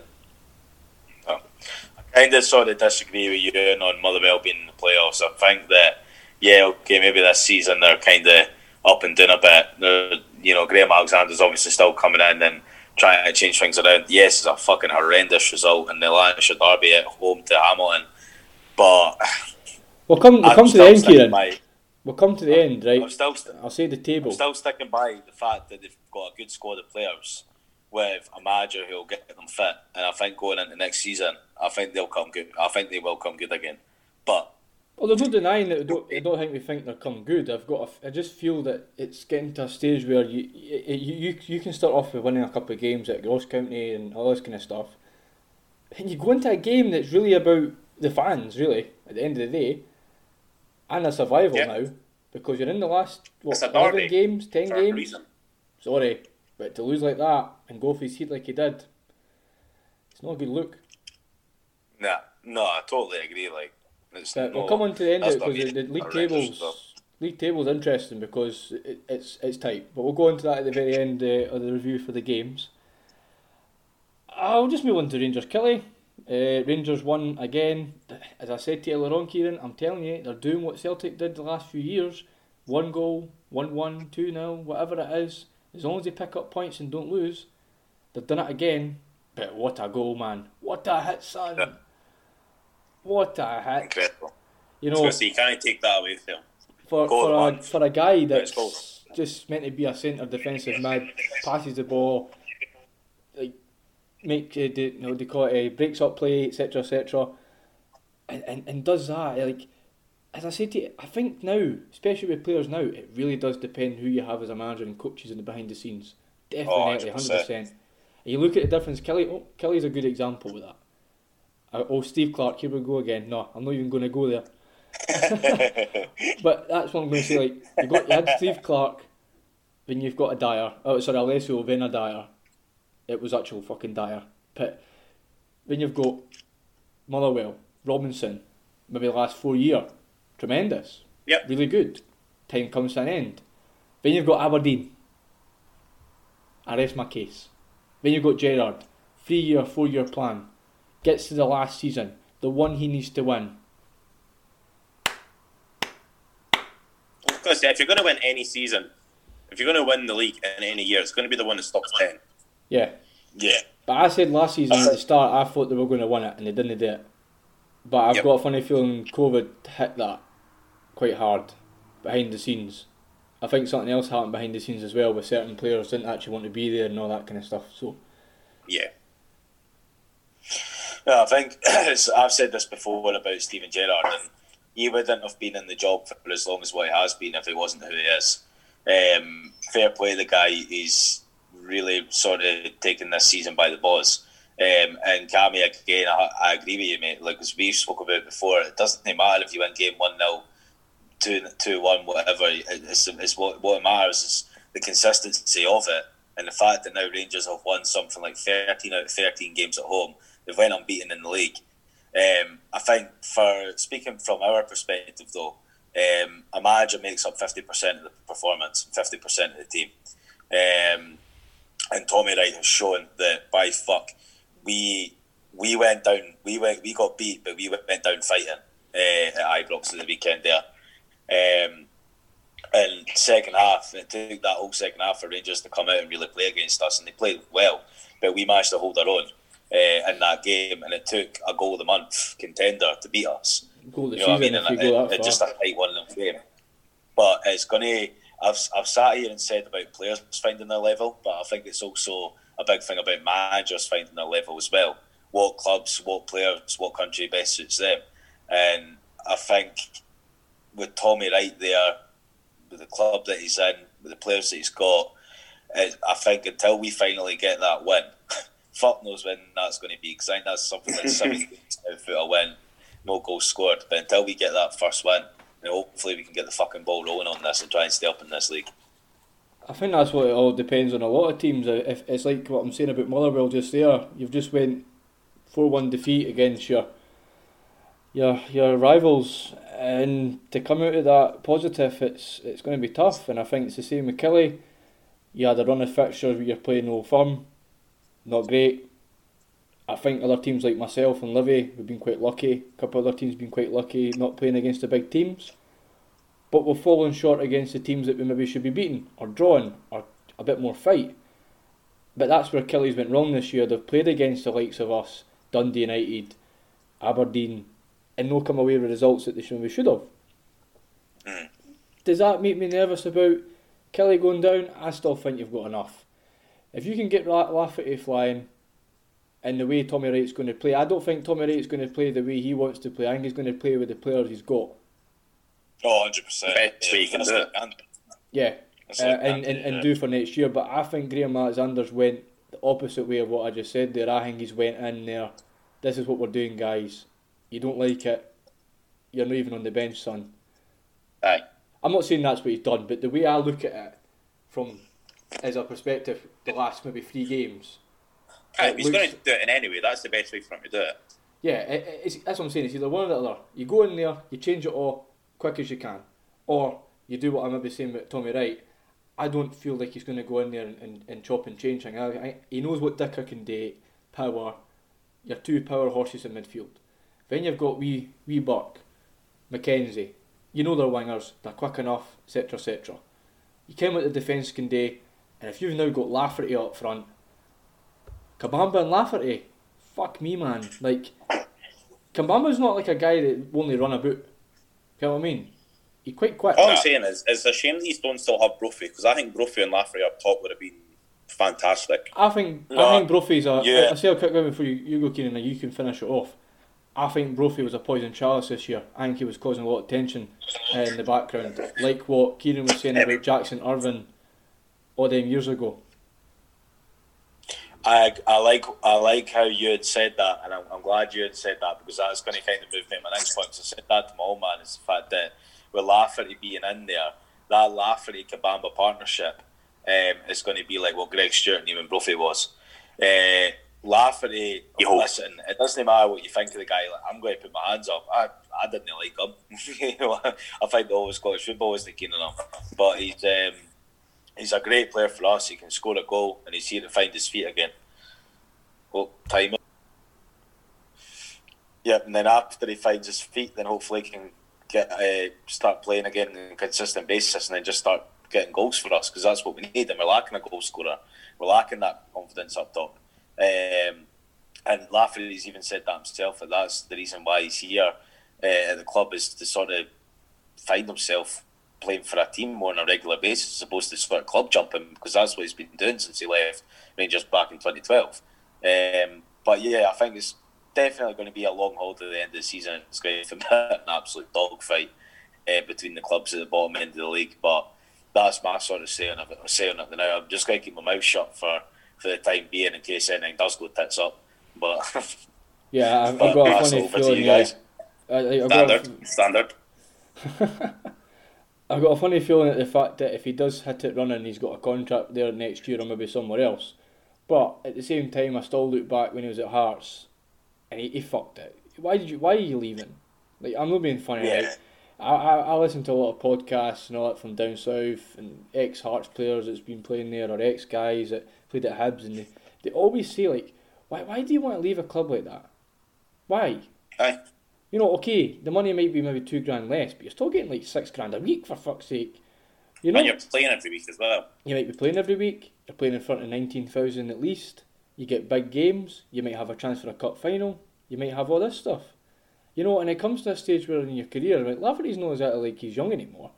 Kind of sort of disagree with you on Motherwell being in the playoffs. I think that yeah, okay, maybe this season they're kind of up and down a bit. They're, you know, Graham Alexander's obviously still coming in and trying to change things around. Yes, it's a fucking horrendous result in the Lanarkshire derby at home to Hamilton, but We'll come we'll come to the end, Kieran. by. We'll come to the end, right? I'm still st- I'll say the I'm table. still sticking by the fact that they've got a good squad of players with a manager who'll get them fit, and I think going into next season, I think they'll come good. I think they will come good again, but. Well, there's no denying that. I don't, I don't think we think they'll come good. I've got. A, I just feel that it's getting to a stage where you, you you you can start off with winning a couple of games at Ross County and all this kind of stuff, and you go into a game that's really about the fans, really. At the end of the day, and a survival Yeah. now because you're in the last what eleven games, ten games. Sorry, but to lose like that and go for his heat like he did, it's not a good look. Nah, no, I totally agree. Like, it's But no, we'll come on to the end of it because the, the league tables league tables interesting because it, it's it's tight. But we'll go into that at the very end uh, of the review for the games. I'll just move on to Rangers Killie. Uh, Rangers won again. As I said to you earlier on, Kieran, I'm telling you, they're doing what Celtic did the last few years. One goal, 1 1, 2 0, whatever it is. As long as they pick up points and don't lose, they've done it again. But what a goal, man. What a hit, son. Yeah. What a hit. Incredible. You know, going to you can't take that away from him. for, Goal for, a, one. for a guy that's just meant to be a centre defensive mid, passes the ball, like make uh, the, you know they call it uh, breaks up play, etc. etc. And, and and does that like as I said to you, I think now, especially with players now, it really does depend who you have as a manager and coaches in the behind the scenes. Definitely, 100%. hundred percent. You look at the difference. Killie, oh, Killie's a good example with that. Oh, Steve Clarke, here we go again. No, I'm not even going to go there. But that's what I'm going to say. Like you got you had Steve Clarke, then you've got a Dyer. Oh, sorry, Alessio, then a Dyer. It was actual fucking Dyer. But then you've got Motherwell, Robinson, maybe the last four year, tremendous. Yep. Really good. Time comes to an end. Then you've got Aberdeen. I rest my case. Then you've got Gerrard, three year, four year plan. Gets to the last season, the one he needs to win. I was going to say, if you're going to win any season, if you're going to win the league in any year, it's going to be the one that stops 10. Yeah. Yeah. But I said last season at the uh, start, I thought they were going to win it, and they didn't do it. But I've Yep. got a funny feeling COVID hit that quite hard behind the scenes. I think something else happened behind the scenes as well, with certain players didn't actually want to be there and all that kind of stuff. So Yeah. I think I've said this before about Steven Gerrard, and he wouldn't have been in the job for as long as what he has been if he wasn't who he is. Um, fair play, the guy is really sort of taking this season by the balls. Um, and Cammy, again, I, I agree with you, mate. Like as we spoke about before, it doesn't matter if you win game one 0 two two one, whatever. It's, it's what what matters is the consistency of it, and the fact that now Rangers have won something like thirteen out of thirteen games at home. They've went unbeaten in the league. Um, I think for speaking from our perspective, though, um, a manager makes up fifty percent of the performance, fifty percent of the team. Um, and Tommy Wright has shown that by fuck we we went down we went we got beat but we went down fighting uh, at Ibrox at the weekend there um, and second half it took that whole second half for Rangers to come out and really play against us and they played well but we managed to hold our own uh, in that game and it took a goal of the month contender to beat us goal of the you know what I mean? And it, it just a tight one in game. But it's going to. I've, I've sat here and said about players finding their level, but I think it's also a big thing about managers finding their level as well. What clubs, what players, what country best suits them. And I think with Tommy Wright there, with the club that he's in, with the players that he's got, I think until we finally get that win, fuck knows when that's going to be. Because I think that's something like seven games out for a win, no goals scored. But until we get that first win, then hopefully we can get the fucking ball rolling on this and try and stay up in this league. I think that's what it all depends on a lot of teams. If it's like what I'm saying about Motherwell just there, you've just went four one defeat against your your your rivals, and to come out of that positive, it's it's going to be tough. And I think it's the same with Killie. You had a run of fixtures where you're playing Old Firm, not great. I think other teams like myself and Livy, we've been quite lucky. A couple of other teams have been quite lucky not playing against the big teams but we've fallen short against the teams that we maybe should be beating or drawing or a bit more fight. But that's where Killie's went wrong this year. They've played against the likes of us, Dundee United, Aberdeen, and no come away with results that they should we should have. Mm. Does that make me nervous about Killie going down? I still think you've got enough. If you can get La- Lafferty flying and the way Tommy Wright's going to play, I don't think Tommy Wright's going to play the way he wants to play. I think he's going to play with the players he's got. Oh, 100%. Best way you can do it. Yeah, uh, like and, and, and do for next year. But I think Graham Alexander's went the opposite way of what I just said there. I think he's went in there. This is what we're doing, guys. You don't like it. You're not even on the bench, son. Aye. I'm not saying that's what he's done, but the way I look at it from as a perspective, the last maybe three games. Uh, Aye, he's looks- going to do it in any way. That's the best way for him to do it. Yeah, it, it- it's, that's what I'm saying. It's either one or the other. You go in there, you change it all quick as you can, or you do what I'm maybe saying with Tommy Wright. I don't feel like he's going to go in there and, and, and chop and change things. I, I, he knows what Dicker can do, power, your two power horses in midfield. Then you've got wee wee Burke, McKenzie. You know they're wingers, they're quick enough, etc. etc. You came at the defence can do, and if you've now got Lafferty up front, Kabamba and Lafferty, fuck me man. Like Kabamba's not like a guy that only run about. You know what I mean? He's quite quick. All I'm saying is, it's a shame these don't still have Brophy because I think Brophy and Lafferty up top would have been fantastic. I think I think Brophy's a. yeah. I say a quick word before you, you go, Kieran, and you can finish it off. I think Brophy was a poison chalice this year. I think he was causing a lot of tension uh, in the background, like what Kieran was saying about Jackson Irvine all them years ago. I, I like I like how you had said that, and I'm, I'm glad you had said that because that's going to kind of move me to my next point. 'cause I said that to my old man is the fact that with Lafferty being in there, that Lafferty Kabamba partnership um, is going to be like what Greg Stewart and even Brophy was. Uh, Lafferty, You hope. listen, it doesn't matter what you think of the guy. Like, I'm going to put my hands up. I, I didn't like him. You know, I think the whole Scottish football wasn't keen on him, but he's um, he's a great player for us. He can score a goal, and he's here to find his feet again. Oh, time. Yep, and then after he finds his feet, then hopefully he can get uh, start playing again on a consistent basis, and then just start getting goals for us because that's what we need. And we're lacking a goal scorer. We're lacking that confidence up top. Um, and Lafferty's even said that himself. That that's the reason why he's here uh, at the club is to sort of find himself playing for a team more on a regular basis as opposed to sort of club jumping because that's what he's been doing since he left Rangers back in 2012. Um, but yeah, I think it's definitely going to be a long haul to the end of the season. It's going to be an absolute dogfight uh, between the clubs at the bottom end of the league. But that's my sort of saying of it. Saying it now. I'm just going to keep my mouth shut for, for the time being in case anything does go tits up. But Yeah, I've, I've got a funny feeling. you guys. I, I- I've, a, Standard, standard. I've got a funny feeling at the fact that if he does hit it running, he's got a contract there next year or maybe somewhere else. But at the same time, I still look back when he was at Hearts, and he, he fucked it. Why did you? Why are you leaving? Like I'm not being funny. Yeah. Like, I, I I listen to a lot of podcasts and all that from down south and ex Hearts players that's been playing there or ex guys that played at Hibs and they, they always say like, why why do you want to leave a club like that? Why? Aye. You know, okay, the money might be maybe two grand less, but you're still getting like six grand a week for fuck's sake. You know, And you're playing every week as well. you might be playing every week. You're playing in front of nineteen thousand at least. You get big games. You might have a chance for a cup final. You might have all this stuff. You know, and it comes to a stage where in your career, like Lafferty's not exactly like he's young anymore.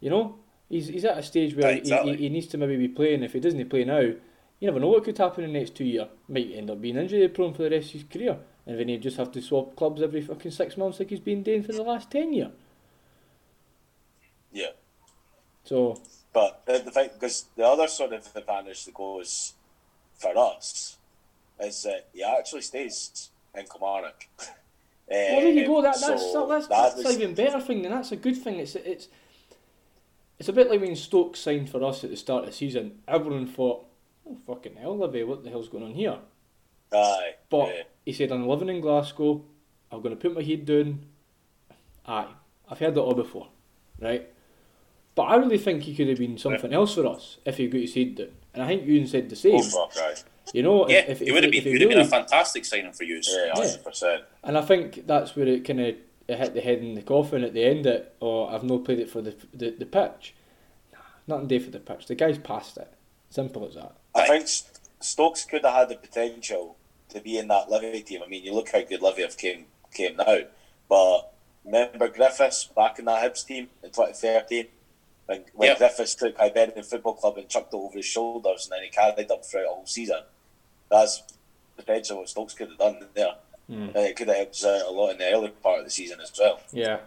You know, he's he's at a stage where he, exactly. he, he needs to maybe be playing. If he doesn't play now, you never know what could happen in the next two years. Might end up being injury prone for the rest of his career, and then he'd just have to swap clubs every fucking six months like he's been doing for the last ten years. yeah. So But the, the thing, because the other sort of advantage that goes for us is that he actually stays in Kilmarnock. Well, there you go. That, Um, that's so that's, that that's an even better thing. Then that's a good thing. It's it's it's a bit like when Stoke signed for us at the start of the season. Everyone thought, "Oh fucking hell, Livy, what the hell's going on here?" Aye, But yeah. He said, "I'm living in Glasgow. I'm going to put my head down." Aye, I've heard that all before, right? But I really think he could have been something else for us if he got his head down. And I think Ewan said the same. Oh, fuck, aye. You know, Yeah, if, if, it would have if been, he it would have been a fantastic signing for you. Yeah, hundred percent. And I think that's where it kind of hit the head in the coffin at the end. It or oh, I've not played it for the the, the pitch. Nah, nothing day for the pitch. The guy's passed it. Simple as that. I think Stokes could have had the potential to be in that Livy team. I mean, you look how good Livy have came came now, but remember Griffiths back in that Hibs team in 2013. When, when Yep. Griffiths took Hibernian Football Club and chucked it over his shoulders, and then he carried them throughout a whole season. That's potentially what Stokes could have done there. Mm. It could have helped us out a lot in the early part of the season as well. Yeah.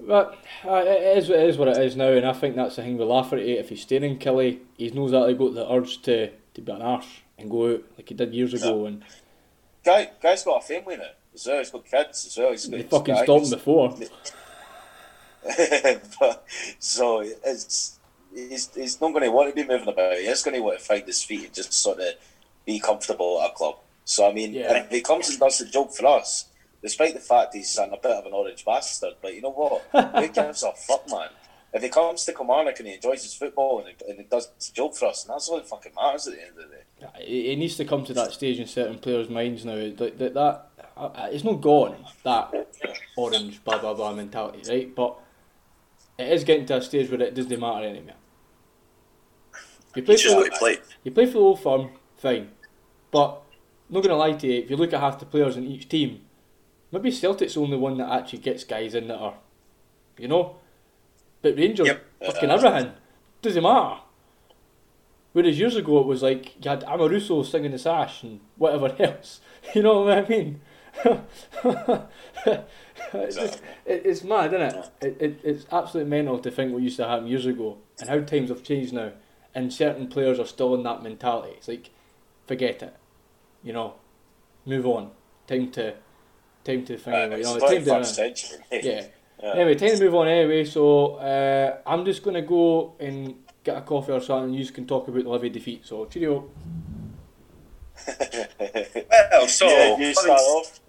But uh, it is it is what it is now, and I think that's the thing with Lafferty. If he's staying in Killie, he's knows that he got the urge to, to be an arse and go out like he did years ago, and Guy, guy's got a family now as well. He's got kids as well. He's got they fucking guy- stopped him before. but, so it's he's, he's not going to want to be moving about. He's going to want to find his feet and just sort of be comfortable at a club. So I mean, Yeah. if he comes and does the job for us, despite the fact he's a bit of an orange bastard, but you know what? Who gives a fuck, man? If he comes to Kilmarnock and he enjoys his football and he, and he does his job for us, and that's all that fucking matters at the end of the day. It, it needs to come to that stage in certain players' minds now. That, that, that uh, it's not gone. That orange blah blah blah mentality, right? But it is getting to a stage where it doesn't matter anymore. You play for how he you play for the old firm, fine. But not gonna lie to you, if you look at half the players in each team, maybe Celtic's the only one that actually gets guys in that are, you know. But Rangers, Yep. fucking Yeah. everything doesn't matter. Whereas years ago it was like you had Amoruso singing the sash and whatever else. You know what I mean? it's, just, it, it's mad, isn't it? It, it? It's absolutely mental to think what used to happen years ago and how times have changed now. And certain players are still in that mentality. It's like, forget it. You know, move on. Time to, time to think. Uh, about, you it's know, time the to, century. yeah. Yeah. Anyway, time to move on anyway. So uh, I'm just gonna go and get a coffee or something. You can talk about the Livy defeat. So cheerio. Well, so yeah, you start Livingston, off.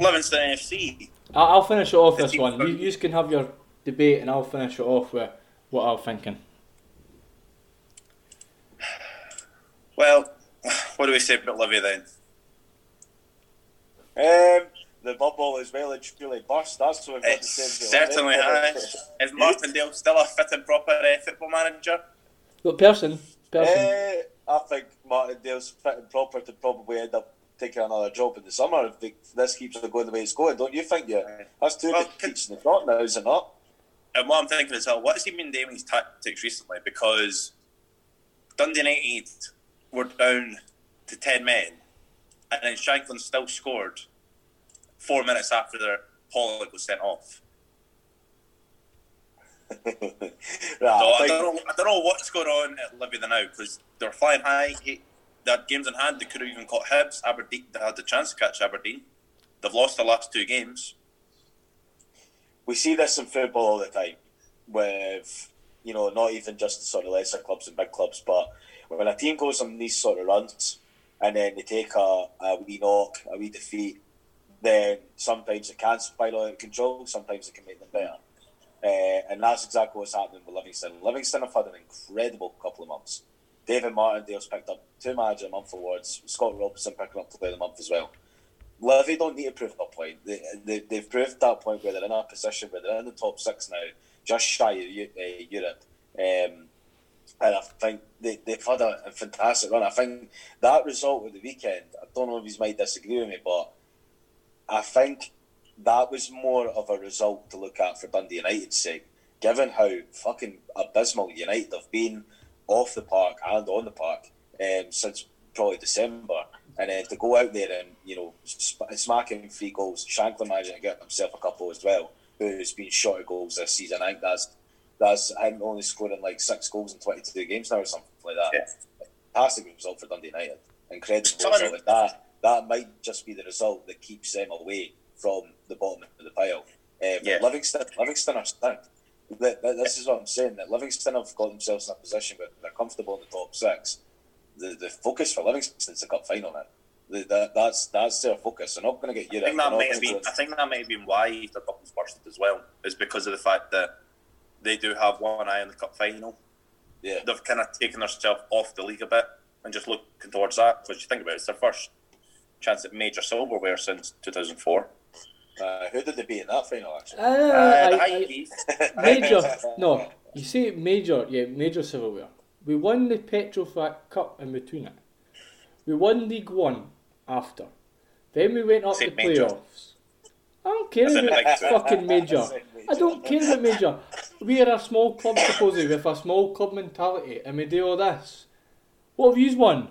Livingston FC. I- I'll finish it off this one. You, you can have your debate, and I'll finish it off with what I'm thinking. Well, what do we say about Livy then? Um, the bubble is well and truly burst. That's what we've got It to say. certainly has. Is Martindale still a fit and proper uh, football manager? Look, person, person. Uh, I think Martindale's fit and proper to probably end up taking another job in the summer if the, this keeps on going the way it's going. Don't you think? Yeah, that's two Well, big can- teats in the trot now, is it not? And what I'm thinking is, well, what has he been doing with his tactics recently? Because Dundee United were down to 10 men, and then Shankland still scored four minutes after their Pollock was sent off. right, So I think, don't know. I don't know what's going on at Livy now because they're flying high. He- They had games in hand. They could have even caught Hibs. Aberdeen. They had the chance to catch Aberdeen. They've lost the last two games. we see this in football all the time with, you know, not even just the sort of lesser clubs and big clubs, but when a team goes on these sort of runs and then they take a, a wee knock, a wee defeat, then sometimes it can spiral out of control, sometimes it can make them better. Uh, and that's exactly what's happening with Livingston. Livingston have had an incredible couple of months. David Martindale's picked up two manager of the month awards. Scott Robertson picking up player of the month as well. Livy don't need to prove that point. They, they, they've proved that point where they're in a position where they're in the top six now, just shy of uh, Europe. Um, and I think they, they've had a, a fantastic run. I think that result of the weekend, I don't know if you might disagree with me, but I think that was more of a result to look at for Dundee United's sake, given how fucking abysmal United have been off the park and on the park um, since probably December. And then to go out there and, you know, sp- smacking three goals, Shankland managing to get himself a couple as well, who's been short of goals this season. I think that's that's him only scoring like six goals in 22 games now or something like that. Yeah. Fantastic result for Dundee United. Incredible result. And that, that might just be the result that keeps them away from the bottom of the pile. Uh, Yeah. Livingston, Livingston are stuck. Th- th- This is what I'm saying. That Livingston have got themselves in a position where they're comfortable in the top six. The, the focus for Livingston is the cup final now. The, that, that's that's their focus. They're not going to get I Europe. think that They're might have been. I think that might have been why the bubble's bursted as well. Is because of the fact that they do have one eye on the cup final. Yeah. They've kind of taken themselves off the league a bit and just looking towards that. Because you think about it, it's their first chance at major silverware since 2004. Uh, who did they beat in that final? Actually, Uh, Uh, I- the I- Highkeys. major. No, you say major. Yeah, major silverware. We won the Petrofac Cup in between it. We won League One after. Then we went up Say the major. playoffs. I don't care about big two. fucking major. I don't care about major. We are a small club supposedly with a small club mentality, and we do all this. What have you won?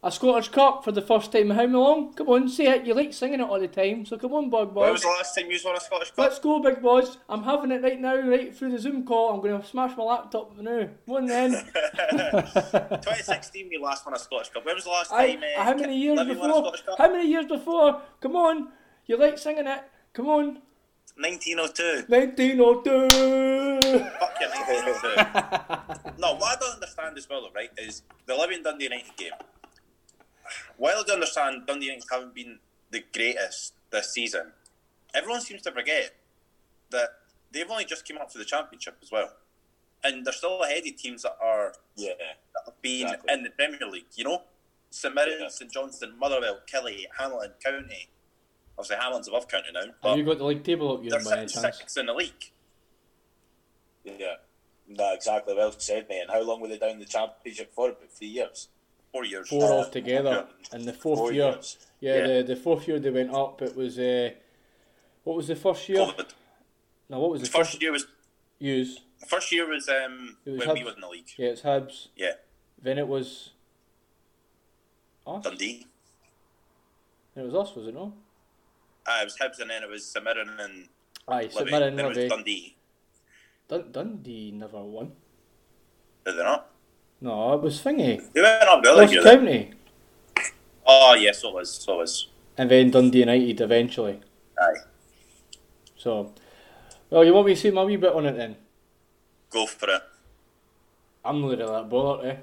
A Scottish Cup for the first time in how long? Come on, say it. You like singing it all the time, so come on, big When boys. was the last time you won a Scottish Cup? Let's go, big boys. I'm having it right now, right through the Zoom call. I'm going to smash my laptop now. One then. 2016, we last won a Scottish Cup. When was the last I, time? uh, how many years before? How many years before? Come on. You like singing it? Come on. 1902. 1902. Fuck you, 1902. no, what I don't understand as well, though, right, is the Living Dundee United game. While I do understand Dundee United haven't been the greatest this season, everyone seems to forget that they've only just came up for the championship as well, and they're still ahead of teams that are Yeah. that have been Exactly. in the Premier League. You know, St Mirren, Yeah. St Johnstone, Motherwell, Killie, Hamilton, County. Obviously, Hamilton's above County now, Have you got the league table up, you they're by any sitting chance? sixth in the league. Yeah. No, exactly. Well said, mate. And how long were they down the championship for? About three years. Four years. Four altogether. And the fourth Four year, years. yeah, Yeah. The, the fourth year they went up. It was uh, what was the first year? COVID. No, what was the The first year was Use. the first year was um was when we Hibs. was in the league. Yeah, it's Hibs. Yeah, Then it was us. Dundee. It was us, was it no? Uh, it was Hibs, and then it was St Mirren and Aye, Livy. Mirren, Then it was Dundee. Dun- Dundee never won. Did they not? No, it was Thingy. They went up other Ross year. County. Oh yes, so it was. So it was. And then Dundee United eventually. Aye, So, well, you want me to see my wee bit on it then? go for it. I'm not really that bothered,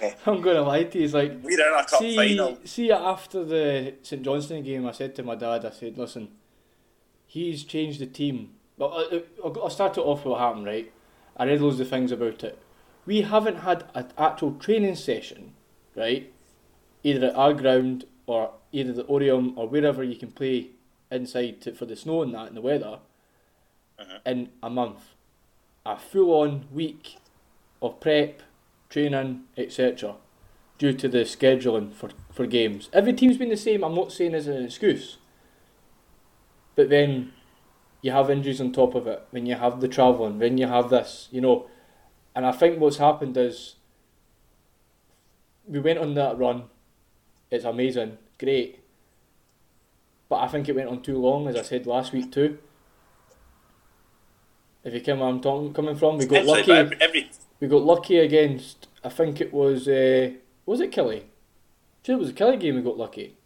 eh? I'm going to lie to you. It's like, We're in a cup see, final. see, after the St Johnstone game, I said to my dad, I said, listen, he's changed the team. But uh, I'll, I'll start it off with what happened, right? I read loads of things about it. We haven't had an actual training session, right? Either at our ground or either the Oriam or wherever you can play inside to, for the snow and that and the weather Mhm. in a month. A full on week of prep, training, etc. due to the scheduling for, for games. Every team's been the same, I'm not saying as an excuse. But then you have injuries on top of it, when you have the travelling, when you have this, you know. And I think what's happened is we went on that run, it's amazing, great. But I think it went on too long, as I said last week too. If you come where I'm talking, coming from, we got Actually, lucky. every, every We got lucky against. I think it was. Uh, was it Killie? Sure, it was a Killie game. We got lucky.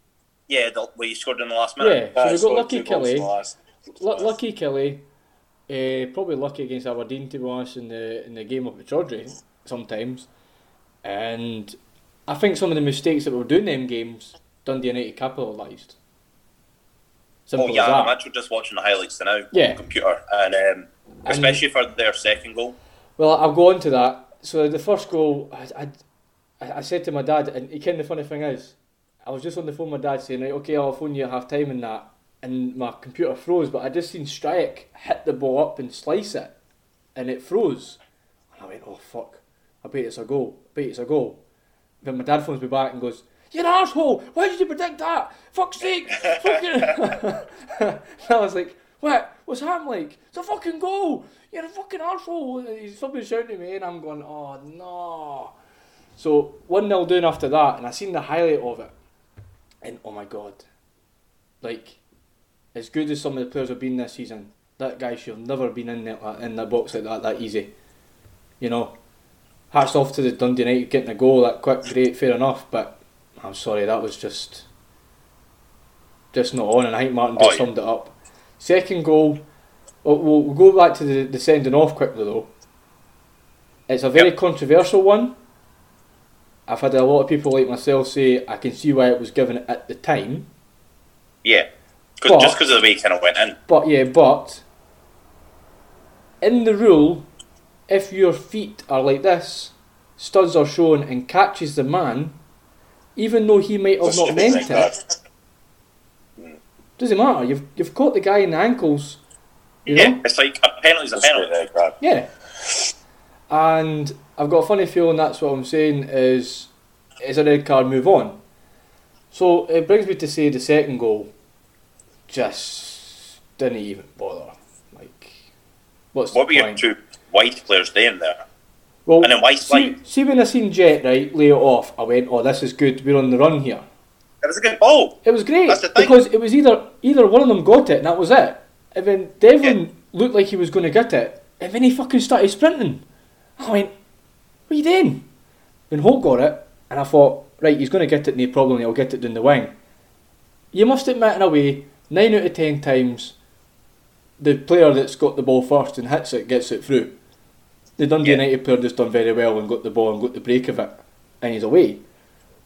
yeah, the, where you scored in the last Yeah, minute. so Uh, we got lucky two goals Killie. Lu- lucky Killie. Uh, probably lucky against Aberdeen to be honest in the in the game up at Chaudhry sometimes, and I think some of the mistakes that we were doing in them games, Dundee United capitalised. Simple Oh yeah, I'm actually just watching the highlights now Yeah. on the computer, and um, especially for their second goal. Well, I'll go on to that. So the first goal, I, I, I said to my dad, and you kind the funny thing is, I was just on the phone with my dad saying, right, okay, I'll phone you half time and that, and my computer froze, but I just seen Strike hit the ball up and slice it, and it froze. And I went, oh fuck, I bet it's a goal, I bet it's a goal. Then my dad phones me back and goes, you're an asshole. why did you predict that? Fuck's sake, fucking... and I was like, what? What's happening like? It's a fucking goal! You're a fucking arsehole! He's fucking shouting at me and I'm going, oh no. So 1 0 down after that, and I seen the highlight of it. And oh my god. Like, as good as some of the players have been this season, that guy should have never been in that uh, in that box like that that easy. You know. Hats off to the Dundee United getting a goal that quick, great, fair enough, but I'm sorry, that was just just not on and I think Martin just Oh, yeah. summed it up. Second goal we'll, we'll we'll go back to the, the sending off quickly though. It's a very Yep. controversial one. I've had a lot of people like myself say I can see why it was given at the time. Yeah, But- just because of the way he kind of went in. But yeah, but in the rule, if your feet are like this, studs are shown and catches the man, even though he might have That's not meant like it, doesn't matter. You've you've caught the guy in the ankles. You yeah, know? it's like a penalty's a penalty. really crap. Yeah. And I've got a funny feeling that's what I'm saying is is a red card, move on. So it brings me to say the second goal just didn't even bother. Like what's What were the your point? two white players doing there? Well, and then White's see, like- see when I seen Jet right lay it off, I went, "Oh, this is good. We're on the run here." It was a good ball. It was great That's the thing. because it was either either one of them got it and that was it, and then Devlin looked like he was going to get it, and then he fucking started sprinting. I went, "What are you doing?" Then Holt got it, and I thought, "Right, he's going to get it, no problem. He'll get it down the wing." You must admit, in a way, nine out of ten times, the player that's got the ball first and hits it gets it through. The Dundee Yeah. United player just done very well and got the ball and got the break of it, and he's away.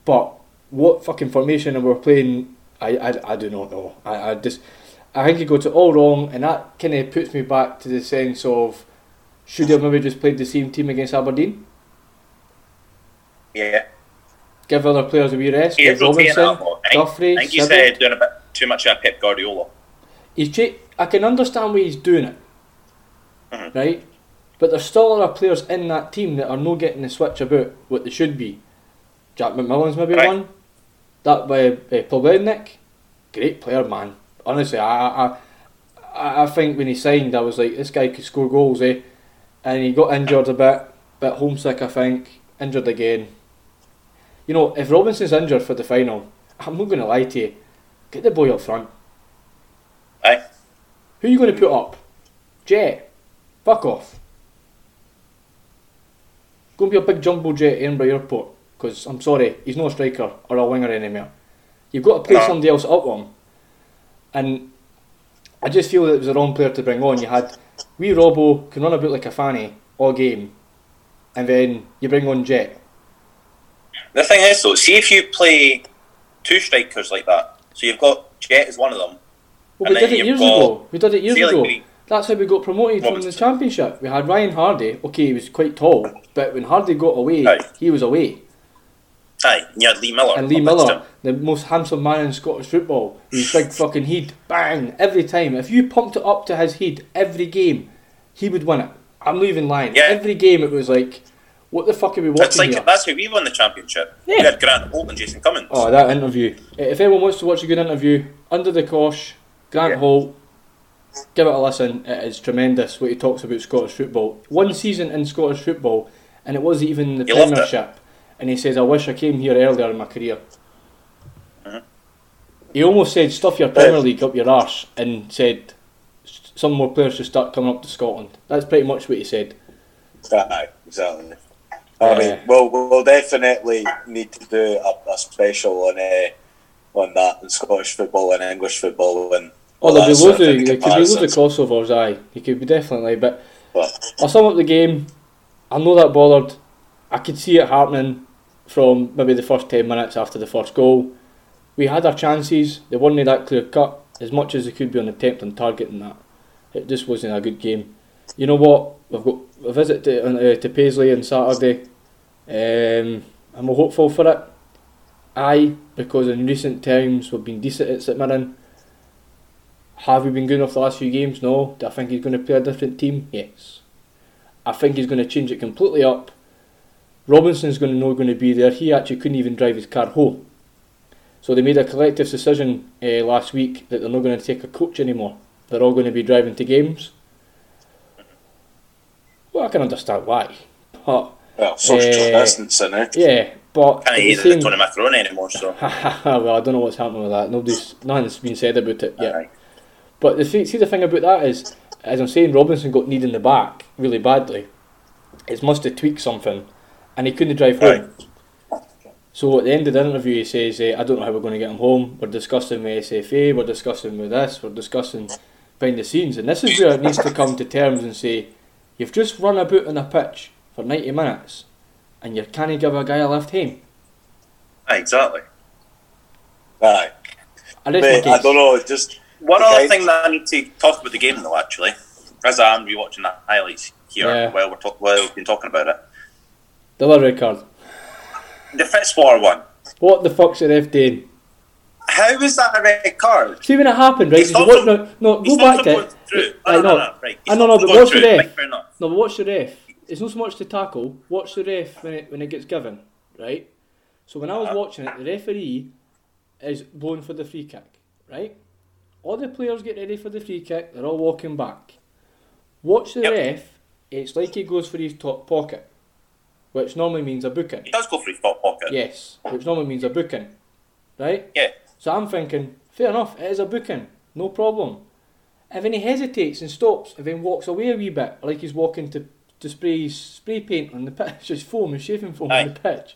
But what fucking formation we were playing, I, I, I do not know. I, I just, I think he got it all wrong, and that kind of puts me back to the sense of should he have maybe just played the same team against Aberdeen? Yeah. Give other players a wee rest. Give Robinson, that. I think, Guthrie, I think he's uh, doing a bit too much of a Pep Guardiola. He's I can understand why he's doing it, Mhm. right? But there's still other players in that team that are not getting the switch about what they should be. Jack McMillan's maybe Right. one. That by uh, Plebednik, great player, man. Honestly, I, I I I think when he signed, I was like, this guy could score goals, eh? And he got injured a bit, bit homesick, I think, injured again. You know, if Robinson's injured for the final, I'm not going to lie to you, get the boy up front. Aye. Who are you going to put up? Jet. Fuck off. Go and be a big jumbo jet at Edinburgh Airport. Because, I'm sorry, he's not a striker or a winger anymore. You've got to play No. somebody else up on him. And I just feel that it was the wrong player to bring on. You had wee Robbo can run about like a fanny all game. And then you bring on Jet. The thing is, though, see if you play two strikers like that. So you've got Jet is one of them. Well, we did it years ago. We did it years ago. we- That's how we got promoted from the championship. We had Ryan Hardie. Okay, he was quite tall, but when Hardy got away, Aye. he was away. Aye, and you had Lee Miller. And Lee up next to Miller, the most handsome man in Scottish football, his big fucking head, bang every time. If you pumped it up to his head every game, he would win it. I'm not even lying. Yeah. Every game, it was like, what the fuck are we watching It's like here? that's how we won the championship. Yeah. We had Grant Holt and Jason Cummings. Oh, that interview. If anyone wants to watch a good interview, Under the Cosh, Grant Yeah. Holt, give it a listen. It is tremendous what he talks about Scottish football. One season in Scottish football, and it wasn't even the He. Premiership. And he says, I wish I came here earlier in my career. Mhm. He almost said, stuff your Premier League up your arse, and said, some more players should start coming up to Scotland. That's pretty much what he said. Aye, exactly. I mean, we'll, we'll definitely need to do a, a special on uh, on that in Scottish football and English football and Oh, there'll be loads of, thing, there could be loads of crossovers, aye. He could be definitely, but But I'll sum up the game. I'm not that bothered. I could see it happening from maybe the first 10 minutes after the first goal. We had our chances, they weren't that clear cut as much as they could be on attempt and target and that. It just wasn't a good game. You know what? We've got a visit to, uh, to Paisley on Saturday. Um, I'm hopeful for it. Aye, because in recent times we've been decent at St Mirren. Have we been good enough the last few games? No. Do I think he's going to play a different team? Yes. I think he's going to change it completely up. Robinson's going to not going to be there. He actually couldn't even drive his car home. So they made a collective decision uh, last week that they're not going to take a coach anymore. They're all going to be driving to games. Well, I can understand why. But, well, social Eh, distancing, eh? yeah, but Can't eat same- the Tony Macaroni anymore, so. well, I don't know what's happening with that. Nobody's, nothing's been said about it yet. Aye. But the see the thing about that is, as I'm saying, Robinson got kneed in the back really badly. It must have tweaked something, and he couldn't drive home. So at the end of the interview, he says, eh, "I don't know how we're going to get him home. We're discussing with SFA. We're discussing with this. We're discussing behind the scenes, and this is where it needs to come to terms and say, you've just run about on a pitch for 90 minutes, and you can't give a guy a lift home. Exactly. Aye. I, rest my Mate, I don't know, just One other thing that I need to talk about the game, though, actually, as I am rewatching the highlights here Yeah. while we're talk- while we've been talking about it, The other red card. the Fitzwater one. What the fuck's the ref doing? How is that a red card? See when it happened, right? He's not, what, no, no, go back to it. through. I No, know. no, no, right. He's I know, not no, but going watch the through. ref. Right. No, but watch the ref. It's not so much to tackle. Watch the ref when it when it gets given, right? So when I was watching it, the referee is blowing for the free kick, right? All the players get ready for the free kick. They're all walking back. Watch the Yep. ref. It's like he goes for his top pocket, which normally means a booking. He does go for his top pocket. Yes, which normally means a booking, right? Yeah. So I'm thinking, fair enough, it is a booking, no problem. And then he hesitates and stops, and then walks away a wee bit, like he's walking to, to spray spray paint on the pitch, his foam, and shaving foam Aye. on the pitch.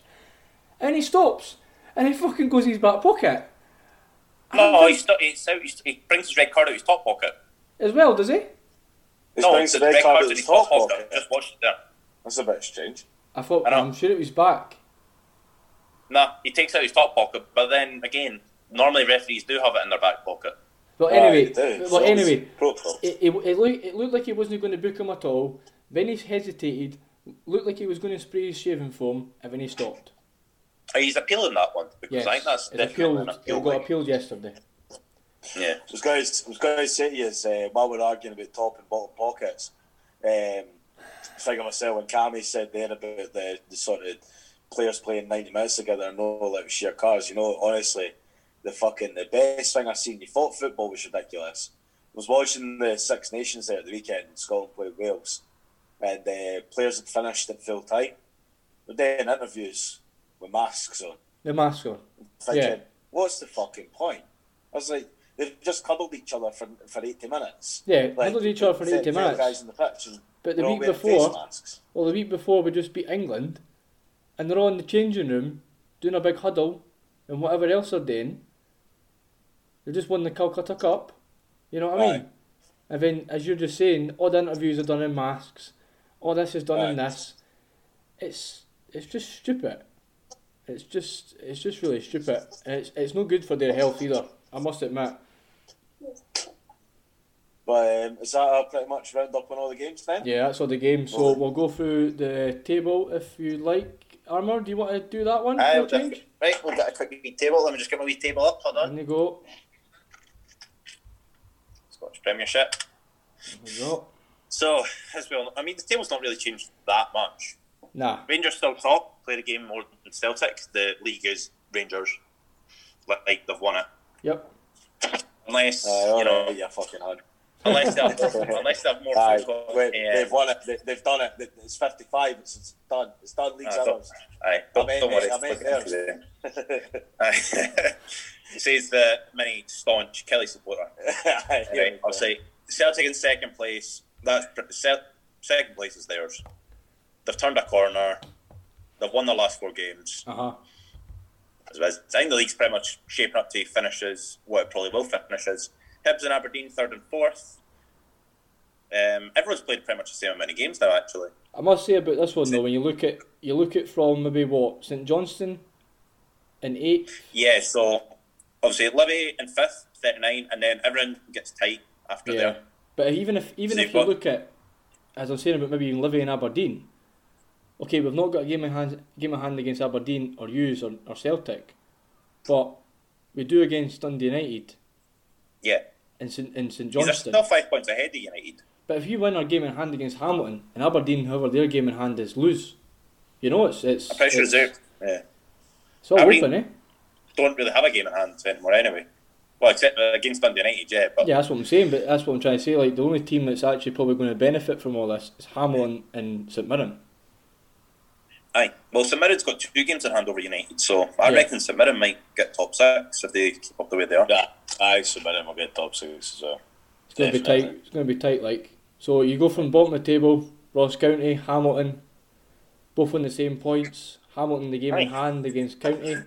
And he stops, and he fucking goes in his back pocket. And No, I'm he's st- he's out, he's, he brings his red card out of his top pocket. as well, does he? He no, brings the the red red card card's at in his his top top pocket. pocket. Just watch it there. That's a bit strange. I thought, I know. I'm sure it was back. Nah, he takes out his top pocket, but then again, normally referees do have it in their back pocket. But anyway, you but So anyway, it, it, it, looked, it looked like he wasn't going to book him at all. Then he hesitated, looked like he was going to spray his shaving foam, and then he stopped. Oh, he's appealing that one because Yes, I think that's it definitely appealed, an it appeal. got appealed yesterday. Yeah. I was going to, was going to say to you, is, uh, while we're arguing about top and bottom pockets, um, figure myself when Cammy said there about the, the sort of players playing 90 minutes together and no like share cars, you know, honestly, the fucking, the best thing I've seen, you thought football was ridiculous. I was watching the Six Nations there at the weekend, Scotland played Wales, and uh, players had finished at full time. They're doing interviews with masks on The masker. thinking, Yeah. what's the fucking point? I was like, they've just cuddled each other for, for 80 minutes. Yeah, Like, huddled each other for the- 80 the minutes. guys in the pitch But the week before- Well, the week before we just beat England, and they're all in the changing room doing a big huddle, and whatever else they're doing. They just won the Calcutta Cup. You know what I mean? And then, as you're just saying, all the interviews are done in masks. All this is done in Aye. this. It's it's just stupid. It's just it's just really stupid. And it's it's no good for their health either. I must admit. But um, is that uh, pretty much round up on all the games then? Yeah, that's all the games. So Well- go through the table if you like. Armour, do you want to do that one? Aye, we'll change? just- right, we'll get a quick wee table. Let me just get my wee table up. Hold on. In you go. Scottish Premiership. There you go. So, as well, I mean, the table's not really changed that much. Nah. Rangers still top, play the game more than Celtic. The league is Rangers. Like they've won it. Yep. Unless, Aye, all you know, right, you fucking hard. unless they have, unless they have more Aye, football. wait, yeah. they've won it. They, they've done it. It's 55. It's, it's done. It's done. League's ah, Aye, ours. Aye, don't, I'm in, don't worry. I'm in it's looking there. into the- Aye. he says the many staunch Killie supporter. Aye, Anyway, I'll say Celtic in second place. That's second place is theirs. They've turned a corner. They've won the last four games. Uh huh. As well as- I think the league's pretty much shaping up to finishes what it probably will finish as. Hibs and Aberdeen third and fourth. Um, everyone's played pretty much the same amount of games now. Actually, I must say about this one though, when you look at you look at from maybe what St Johnstone in eighth. yeah. So obviously Livy in fifth, thirty nine, and then everyone gets tight after Yeah. there. But even if even if you look at, as I'm saying about maybe even living in Aberdeen, okay, we've not got a game in hand game in hand against Aberdeen or Hughes or, or Celtic, but we do against Dundee United Yeah, in St in St they're Johnstone. still five points ahead of United. But if you win our game in hand against Hamilton and Aberdeen, however their game in hand is lose, you know it's it's I'm pretty sure it's. Yeah. it's all Aberdeen- open, eh? Don't really have a game in hand anymore anyway. Well, except uh, against Dundee United, yeah. But Yeah, that's what I'm saying. But that's what I'm trying to say. Like the only team that's actually probably going to benefit from all this is Hamilton and St Mirren. Aye. Well, St Mirren's got two games in hand over United, so I Yeah. reckon St Mirren might get top six if they keep up the way they are. Yeah, I submit him. I'll get top six as well. It's going to be tight. It's going to be tight. Like so, you go from bottom of the table, Ross County, Hamilton, both on the same points. Hamilton the game in hand against County,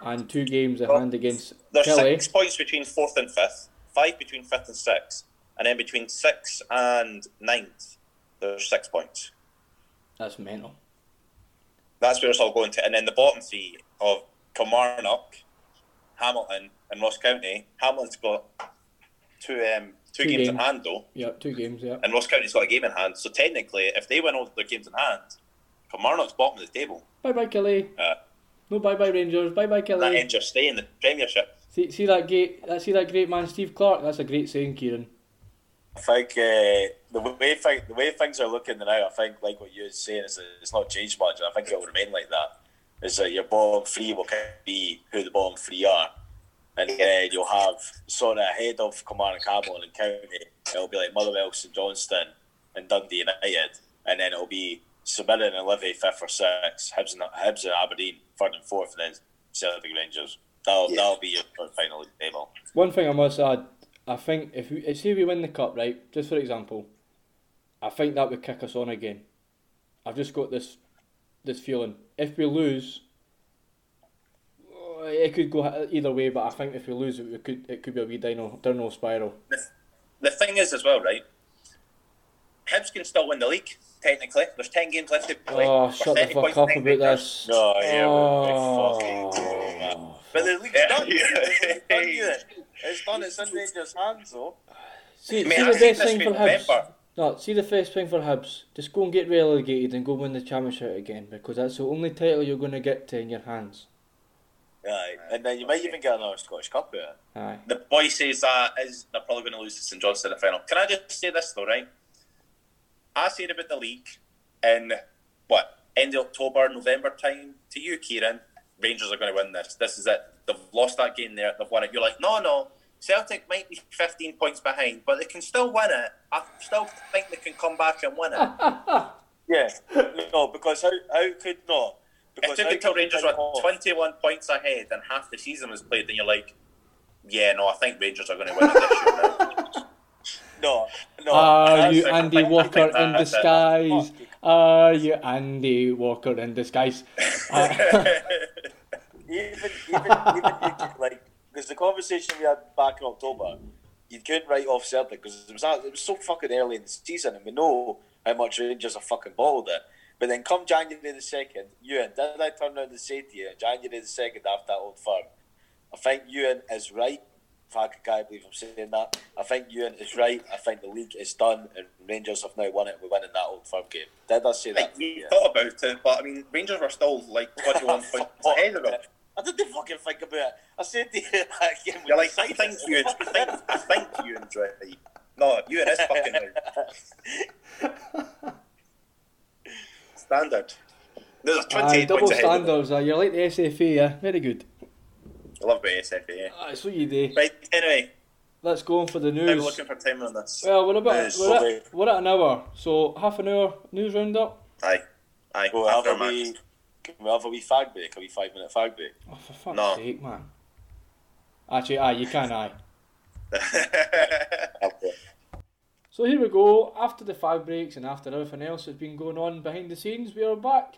and two games in Well, hand against There's Killie. six points between fourth and fifth, five between fifth and sixth, and then between sixth and ninth, there's six points. That's mental. That's where it's all going to. And then the bottom three of Kilmarnock, Hamilton, and Ross County. Hamilton's got two um, two, Two games, in hand though, Yeah, two games. Yeah. and Ross County's got a game in hand. So technically, if they win all their games in hand, Kilmarnock's bottom of the table. Bye bye Killie. Uh, No bye bye Rangers. Bye bye that Killie. ends your stay in the Premiership. See, see that great. That see that great man Steve Clarke. That's a great saying, Kieran. I think uh, the way the way things are looking now, I think like what you're saying is that it's not changed much. and I think it will remain like that. Is that your bottom three will kind of be who the bottom three are, and then you'll have sort of ahead of Kilmarnock, Hamilton, and County. It'll be like Motherwell, St Johnstone, and Dundee United, and then it'll be St Mirren and Livy fifth or sixth, Hibs and Hibs and Aberdeen third and fourth, and then Celtic Rangers. That'll Yeah. that'll be your final table. One thing I must add, I think if we say we win the cup, right? Just for example, I think that would kick us on again. I've just got this this feeling. If we lose, it could go either way. But I think if we lose, it could it could be a wee dino, downhill spiral. The thing is, as well, right? Hibs can still win the league. Technically, there's ten games left to play. Oh, shut the fuck points up behind about Rangers. this. No, yeah, Oh. we fucking do, man. But the league's Yeah, done. yeah. Hey. It's done. It's in Rangers' hands, though. See, I mean, see the seen best thing in for Hibs. November. No, see the best thing for Hibs. Just go and get relegated and go win the championship again because that's the only title you're going to get to in your hands. Aye. And then you might even get another Scottish Cup out. Aye. The boy says that is they're probably going to lose to St Johnstone in the final. Can I just say this though, right? I said about the league in what end of October, November time to you, Kieran. Rangers are going to win this. This is it. They've lost that game there. They've won it. You're like, no, no. Celtic might be 15 points behind, but they can still win it. I still think they can come back and win it. Yeah. No, because how, how could not? It Because took how until Rangers were oh, 21 points ahead and half the season was played, then you're like, yeah, no, I think Rangers are going to win it this year now. No, no. Are you Andy Walker in disguise? Are you Andy Walker in disguise? Even even even could, like because the conversation we had back in October, you couldn't write off Celtic because it was it was so fucking early in the season, and we know how much Rangers are fucking bottled it. But then come January the second, Ewan, did I turn around and say to you, January the second after that old firm, I think Ewan is right. Fuck, I believe I'm saying that. I think Ewan is right. I think the league is done, and Rangers have now won it. We're winning that old firm game. Did I say Like, that? we Yeah. thought about it, but I mean, Rangers were still like 21 points ahead of them. I didn't fucking think about it. I said to you that game. You're like, I think you, I think, I think you enjoy it. No, you and this fucking right. Standard. There's a 28 aye, double points ahead. standards. Uh, you're like the SFA, yeah. Very good. I love about SFA. Yeah. That's what you do. Right, anyway, Let's go on for the news. I'm news. looking for time on this. Well, we're about News. we're at, we're at an hour, so half an hour news roundup. Aye. Aye. We'll have a a match. wee, can we have a wee fag break, a wee five minute fag break. Oh, for fuck's No. sake, man. Actually, aye, you can, aye. So here we go. After the five breaks and after everything else that's been going on behind the scenes, we are back.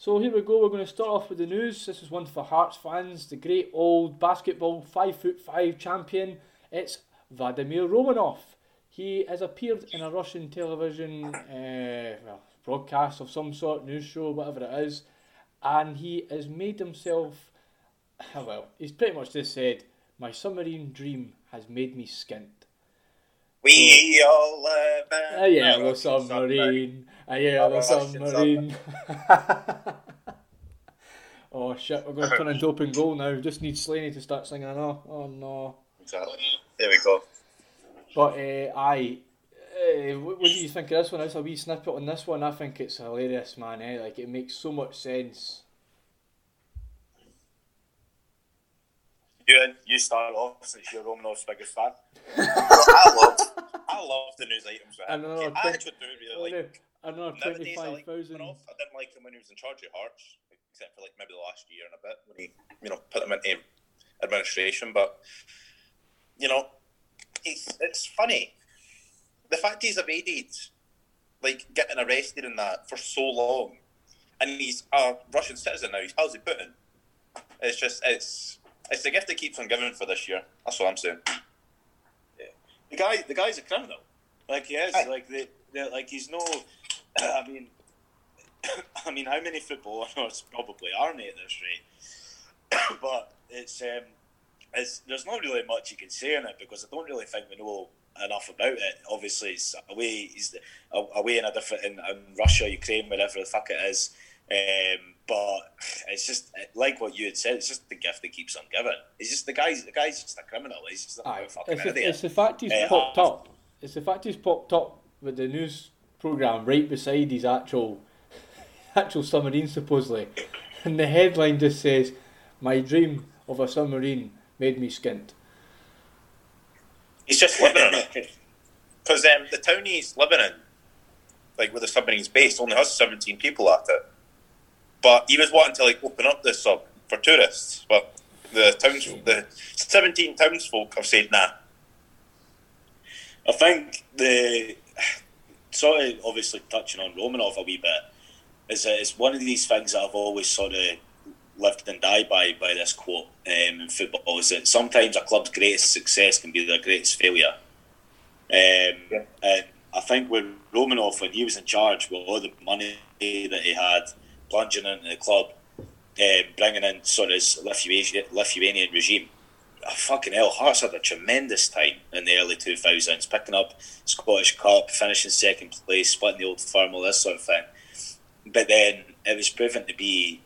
So here we go. We're going to start off with the news. This is one for Hearts fans. The great old basketball five foot five champion. It's Vladimir Romanov. He has appeared in a Russian television uh, well, broadcast of some sort, news show, whatever it is, and he has made himself. Well, he's pretty much just said, "My submarine dream has made me skint." We all live in A yellow submarine, a yellow submarine. oh shit, we're going to turn into open goal now. Just need Slaney to start singing oh, oh no. Exactly. There we go. But uh, aye, uh, what, what do you think of this one? It's a wee snippet on this one. I think it's hilarious, man. Eh? Like it makes so much sense. You, you start off since you're Romanov's biggest fan. I love, I love the news items. Man. And another I twen- actually do really oh, like. Another Nowadays, I five like thousand. Romanov. I didn't like him when he was in charge of Hearts, except for like maybe the last year and a bit when he, you know, put him into administration. But you know, it's it's funny the fact he's evaded like getting arrested in that for so long, and he's a Russian citizen now. He's how's he Putin? It's just it's it's the gift that keeps on giving for this year. That's what I'm saying. The guy, the guy's a criminal. Like he is. Aye. Like the, the, like he's no. I mean, I mean, how many football owners probably aren't at this rate? but it's um, it's there's not really much you can say on it because I don't really think we know enough about it. Obviously, it's away. He's away in a different in, in Russia, Ukraine, wherever the fuck it is. Um, but it's just like what you had said. It's just the gift that keeps on giving. It's just the guy's the guy's just a criminal. He's just a Aye, fucking it's, the, idiot. it's the fact he's Uh, popped up. It's the fact he's popped up with the news program right beside his actual actual submarine supposedly, and the headline just says, "My dream of a submarine made me skint." He's just living in it. Because um, the town he's living in, like where the submarine's based, only has 17 people at it. But he was wanting to like open up this sub for tourists, but the towns, the 17 townsfolk have said nah. I think the sort of obviously touching on Romanov a wee bit is that it's one of these things that I've always sort of lived and died by by this quote um, in football is that sometimes a club's greatest success can be their greatest failure. Um, And I think with Romanov, when he was in charge, with all the money that he had plunging into the club, um, bringing in sort of this Lithuanian, Lithuanian regime, oh, fucking hell, Hearts had a tremendous time in the early 2000s, picking up Scottish Cup, finishing second place, splitting the old firm, all this sort of thing. But then it was proven to be,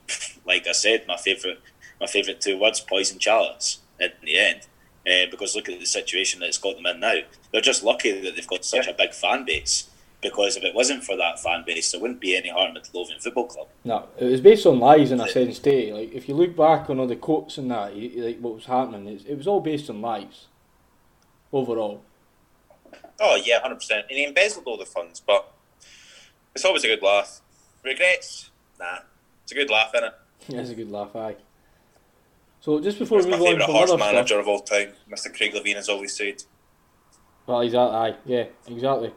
like I said, my favourite my favourite two words, poison chalice, in the end. Uh, because look at the situation that it's got them in now. They're just lucky that they've got such yeah. a big fan base. Because if it wasn't for that fan base, there wouldn't be any Heart Midlothian Football Club. No, it was based on lies in a sense, too. Like if you look back on all the quotes and that, like what was happening, it was all based on lies. Overall. Oh yeah, hundred percent. And he embezzled all the funds, but it's always a good laugh. Regrets? Nah, it's a good laugh, isn't it? Yeah, it's a good laugh, aye. So just before That's we move my on favourite horse manager stuff, of all time, Mr. Craig Levein has always said. well, exactly, aye, yeah, exactly.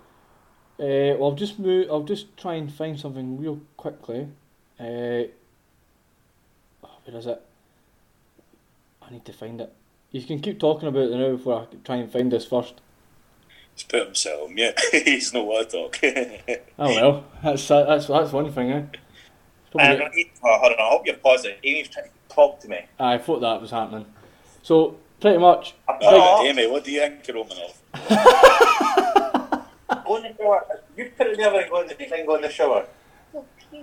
Uh, well, I'll just move. I'll just try and find something real quickly. Uh, oh, where is it? I need to find it. You can keep talking about it now before I try and find this first. He's put himself on mute. He's not what to talk. Oh well, that's that's that's one thing. Eh? Um, get- oh, hold on, I hope you're pausing. Amy's trying to talk to me. I thought that was happening. So pretty much, Amy, what do you think Romanov? Go in the shower. You put it there and go in the, and go in the shower.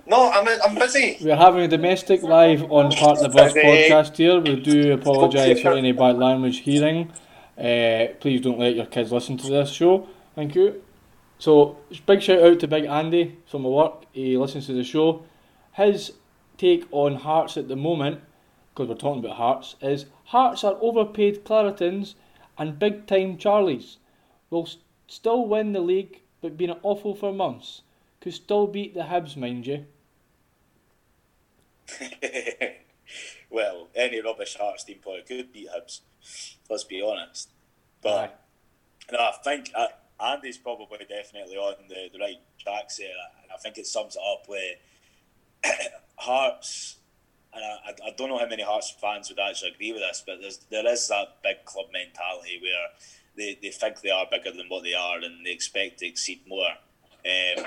No, I'm, I'm busy. we're having a domestic live on Part of the Bus podcast here. We do apologise for any bad language hearing. Uh, please don't let your kids listen to this show. Thank you. So, big shout out to Big Andy from my work. He listens to the show. His take on Hearts at the moment, because we're talking about Hearts, is Hearts are overpaid Claretons and big time Charlies. Will s- still win the league, but been awful for months. Could still beat the Hibs, mind you. well, any rubbish Hearts team player could beat Hibs. Let's be honest. But no, I think uh, Andy's probably definitely on the, the right tracks there, and I think it sums it up where Hearts. And I, I- I don't know how many Hearts fans would actually agree with this, but there's there is that big club mentality where they, they think they are bigger than what they are and they expect to exceed more. Um,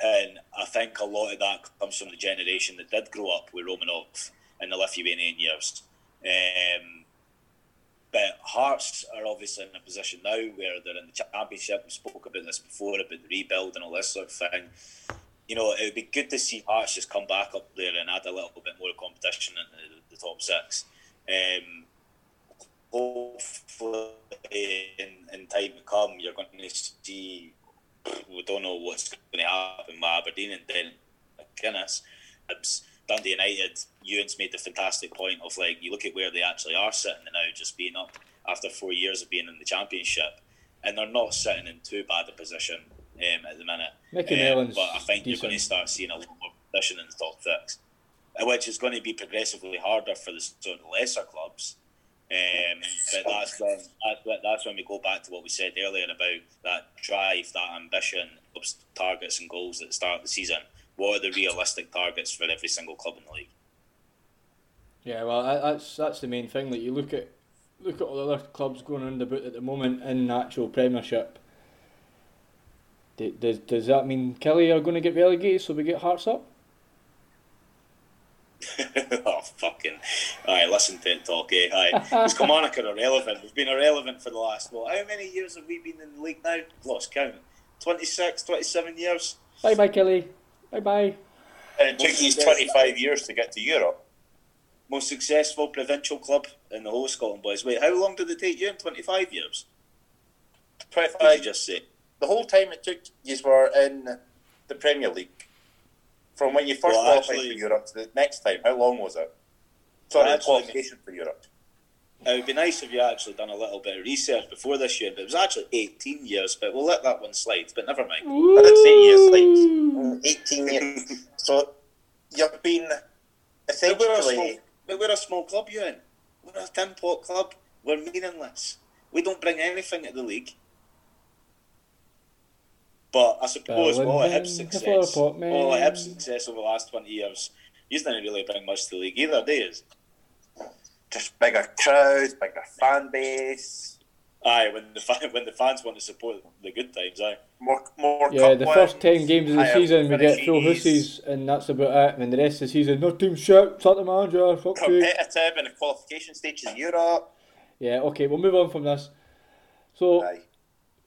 and I think a lot of that comes from the generation that did grow up with Romanov in the Lithuanian years. Um, but Hearts are obviously in a position now where they're in the championship. We spoke about this before about the rebuild and all this sort of thing. You know, it would be good to see Hearts just come back up there and add a little bit more competition in the, the top six. Um, hopefully, in, in time to come, you're going to see. We don't know what's going to happen with Aberdeen and then Guinness. Hibs, Dundee United, Ewan's made the fantastic point of like you look at where they actually are sitting now, just being up after four years of being in the championship, and they're not sitting in too bad a position um, at the minute. Micky Um, Mellon's but I think you're going to start seeing a lot more position in the top six, which is going to be progressively harder for the sort of lesser clubs. Um, but that's when that's when- we go back to what we said earlier about that drive, that ambition, targets and goals at the start of the season. What are the realistic targets for every single club in the league? Yeah, well, that's that's the main thing. Like you look at look at all the other clubs going around about at the moment in the actual Premiership. Does does that mean Killie are going to get relegated so we get Hearts up? oh fucking! Aye, listen to it talk, eh? Aye, it's Kilmarnock are irrelevant. We've been irrelevant for the last well, how many years have we been in the league now? Lost count. 26, 27 years. Bye bye Killie. Bye bye. And it took you 25 years to get to Europe. Most successful provincial club in the whole of Scotland, boys. Wait, how long did it take you? In 25 years? What did you 25. just say? The whole time it took you were in the Premier League. From when you first Well, qualified actually- for Europe to the next time, how long was it? Sorry, Well, the actually- qualification for Europe. It would be nice if you actually done a little bit of research before this year, but it was actually 18 years, but we'll let that one slide, but never mind. I did say years, like 18 years. So you've been But we're, a essentially. small, but we're a small club, Ewan. We're a tin pot club. We're meaningless. We don't bring anything to the league. But I suppose uh, all of Hib's Berlin, the flower success, pot, all of Hib's success over the last 20 years, you didn't really bring much to the league either, do you? just bigger crowds, bigger fan base, Aye, when the fan, when the fans want to support the good times, aye. more more. Yeah, cup the first ten games of the season we get full finishes, hussies, and that's about it. And then the rest of the season, no team shit, start the manager, fuck you. Competitive in the qualification stages in Europe. Yeah, okay, we'll move on from this. So Aye.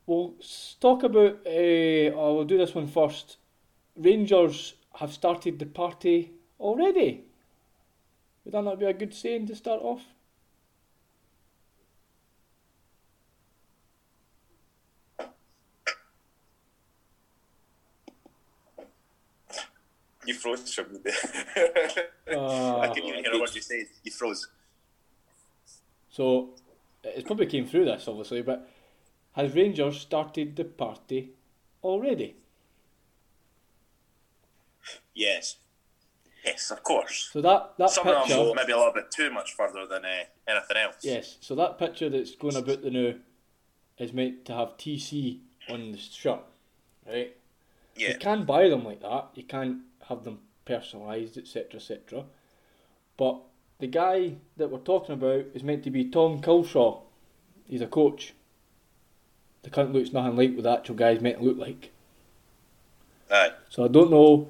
We'll talk about. Uh, oh, we'll do this one first. Rangers have started the party already. Would that not be a good saying to start off? You froze from me. Uh, I couldn't even hear what you said. You froze. So it probably came through this, obviously, but has Rangers started the party already? Yes. Yes, of course. So that that Some of them picture, maybe a little bit too much further than uh, anything else. yes. So that picture that's going about the now is meant to have TC on the shirt, right? Yeah. You can buy them like that. You can have them personalised, etc., etc. But the guy that we're talking about is meant to be Tom Culshaw. He's a coach. The cunt looks nothing like what the actual guy's meant to look like. Aye. So I don't know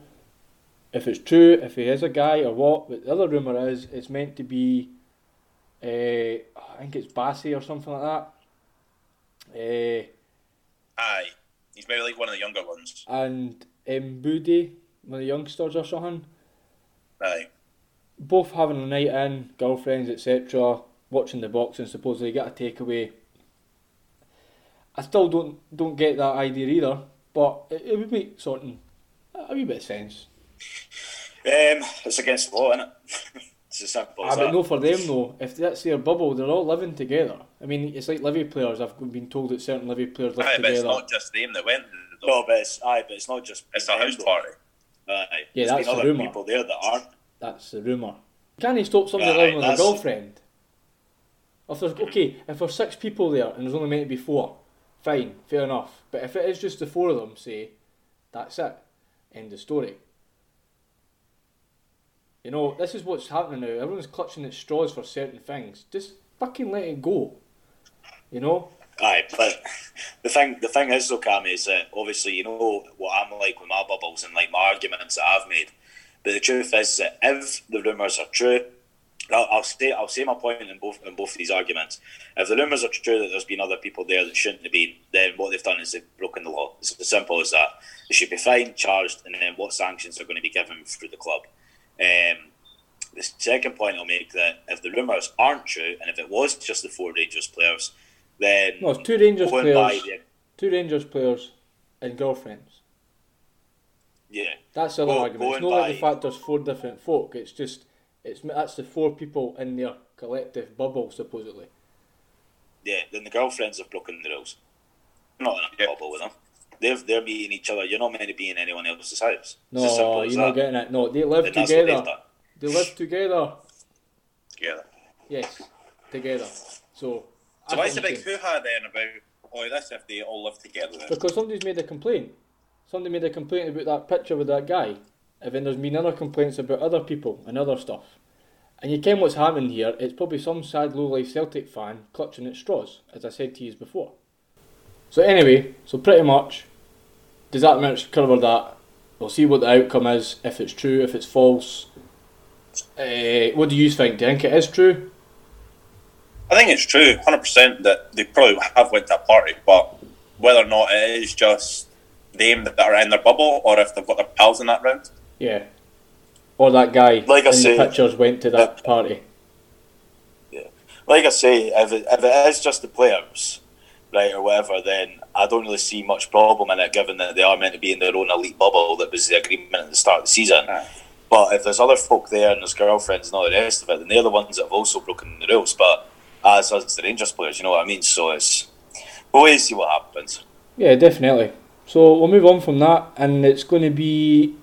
if it's true, if he is a guy or what. But the other rumour is it's meant to be, uh, I think it's Bassey or something like that. Uh, Aye. He's maybe like one of the younger ones. and Mbudi, one of the youngsters or something. Aye. both having a night in, girlfriends, etc., watching the boxing, supposedly get a takeaway. I still don't don't get that idea either, but it, it would make certain a wee bit of sense. Um, it's against the law, isn't it? it's as simple Ah, as but that. no, for them though, if that's their bubble, they're all living together. I mean, it's like Livy players. I've been told that certain Livy players live Aye, but it's together. not just them that went. Though. No, but it's aye, but it's not just It's a house though. party. Aye. Yeah, There's that's the other rumour. people there that aren't. That's the rumour. Can he stop somebody Aye, living with a girlfriend? If there's okay, if there's six people there and there's only meant to be four, fine, fair enough. But if it is just the four of them, say, that's it, end of story. You know, this is what's happening now. Everyone's clutching at straws for certain things. Just fucking let it go. You know? Aye, but the thing the thing is though, Cam, is that obviously you know what I'm like with my bubbles and like my arguments that I've made. But the truth is that if the rumours are true, I'll, I'll say I'll say my point in both in both these arguments. If the rumours are true that there's been other people there that shouldn't have been, then what they've done is they've broken the law. It's as simple as that. They should be fined, charged, and then what sanctions are going to be given through the club. Um, the second point I'll make that if the rumours aren't true, and if it was just the four Rangers players, then No, it's two Rangers by players, the two Rangers players and girlfriends. yeah, That's the other argument. It's not like the fact there's four different folk. It's just it's that's the four people in their collective bubble supposedly. yeah, then the girlfriends have broken the rules. You're not in a Yeah. bubble with them. They're they're meeting each other. You're not meant to be in anyone else's house. It's as simple No, you're not that. getting it. No, they live And that's what they've together. They live together. Together. Yes, together. So. So that's what's the what I'm big saying. hoo ha then about oh this if they all live together then? Because somebody's made a complaint. Somebody made a complaint about that picture with that guy. And then there's been other complaints about other people and other stuff. And you ken what's happening here, it's probably some sad low life Celtic fan clutching at straws, as I said to you before. So anyway, so pretty much, does that much cover that? We'll see what the outcome is, if it's true, if it's false. Uh, what do you think? Do you think it is true? I think it's true, hundred percent, that they probably have went to a party, but whether or not it is just them that are in their bubble, or if they've got their pals in that round. Yeah. Or that guy Like I in say- the pictures went to that party. Yeah. Like I say, if it, if it is just the players, right, or whatever, then I don't really see much problem in it, given that they are meant to be in their own elite bubble. That was the agreement at the start of the season. Aye. But if there's other folk there and there's girlfriends and all the rest of it, then they're the ones that have also broken the rules. But as us, the Rangers players, you know what I mean. So it's we'll wait and see what happens. Yeah, definitely. So we'll move on from that, and it's going to be.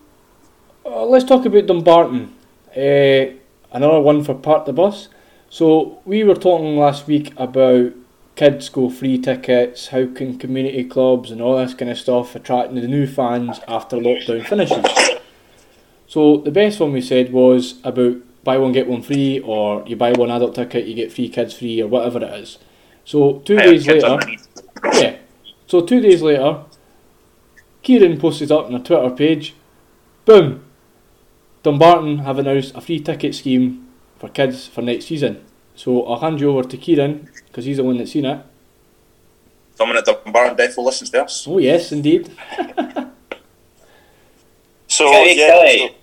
Uh, let's talk about Dumbarton. Uh, another one for Park the Bus. So we were talking last week about kids go free tickets, how can community clubs and all this kind of stuff attract the new fans after lockdown finishes. So the best one we said was about buy one get one free, or you buy one adult ticket, you get free kids free, or whatever it is. So two days later. Yeah. So two days later, Kieran posted up on a Twitter page, boom, Dumbarton have announced a free ticket scheme for kids for next season. So I'll hand you over to Kieran because he's the one that's seen it. Someone at Dunbar and Bethel listens to us. Oh yes, indeed. So yeah, so,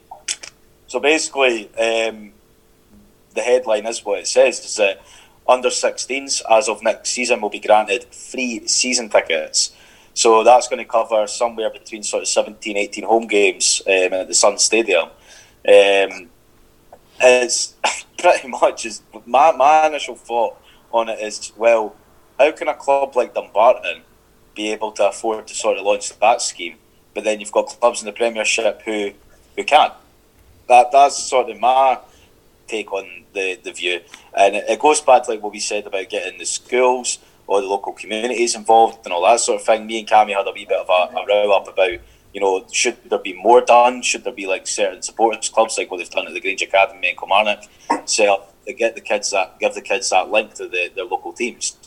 so basically, um, the headline is what it says: is that under 16s as of next season will be granted free season tickets. So that's going to cover somewhere between sort of 17, 18 home games um, at the Sun Stadium. Um, it's pretty much is my, my initial thought on it is well, how can a club like Dumbarton be able to afford to sort of launch that scheme? But then you've got clubs in the Premiership who who can't. That that's sort of my take on the, the view, and it, it goes back to like what we said about getting the schools or the local communities involved and all that sort of thing. Me and Cammy had a wee bit of a, a row up about you know should there be more done? Should there be like certain supporters clubs like what they've done at the Grange Academy in Kilmarnock, set up to get the kids that give the kids that link to the, their local teams.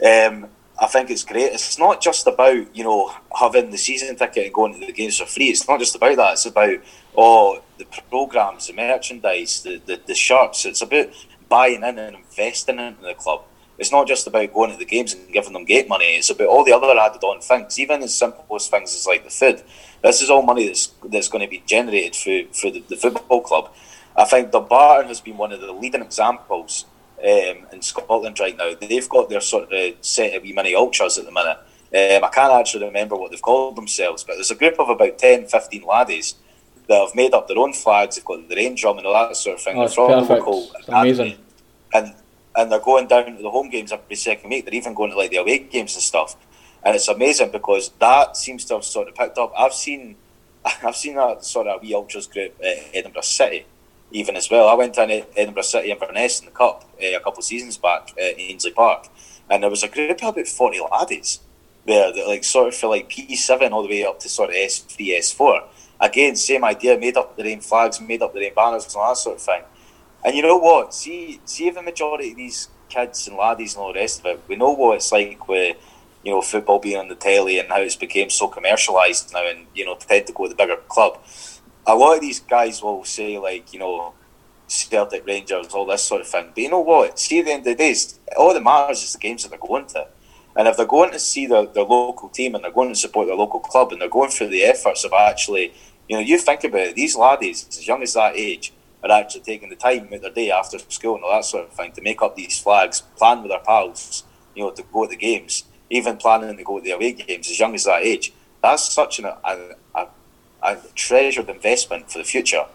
Um, I think it's great. It's not just about you know having the season ticket and going to the games for free. It's not just about that. It's about oh the programs, the merchandise, the, the, the shirts. It's about buying in and investing into the club. It's not just about going to the games and giving them gate money. It's about all the other added on things, even as simple as things as like the food. This is all money that's that's going to be generated for for the, the football club. I think the Barton has been one of the leading examples um, in Scotland right now. They've got their sort of set of wee mini ultras at the minute. Um, I can't actually remember what they've called themselves, but there's a group of about 10, 15 laddies that have made up their own flags. They've got their own drum and all that sort of thing. Oh, They're it's from perfect. local It's amazing. and and they're going down to the home games every second week. They're even going to like the away games and stuff. And it's amazing because that seems to have sort of picked up. I've seen, I've seen that sort of wee ultras group at Edinburgh City, even as well. I went to Edinburgh City Inverness in the cup uh, a couple of seasons back at Ainslie Park, and there was a group of about forty laddies there that like sort of for like P seven all the way up to sort of S three S four. Again, same idea, made up their own flags, made up their own banners and all that sort of thing. And you know what? See, see if the majority of these kids and laddies and all the rest of it, we know what it's like with you know football being on the telly and how it's become so commercialised now, and you know tend to go to the bigger club. A lot of these guys will say like you know Celtic Rangers, all this sort of thing. But you know what? See, at the end of the day, all that matters is the games that they're going to. And if they're going to see their, their local team and they're going to support their local club and they're going through the efforts of actually, you know, you think about it, these laddies, as young as that age, are actually taking the time out their day after school and all that sort of thing to make up these flags, plan with their pals, you know, to go to the games, even planning to go to the away games as young as that age. That's such an, a, a, a treasured investment for the future,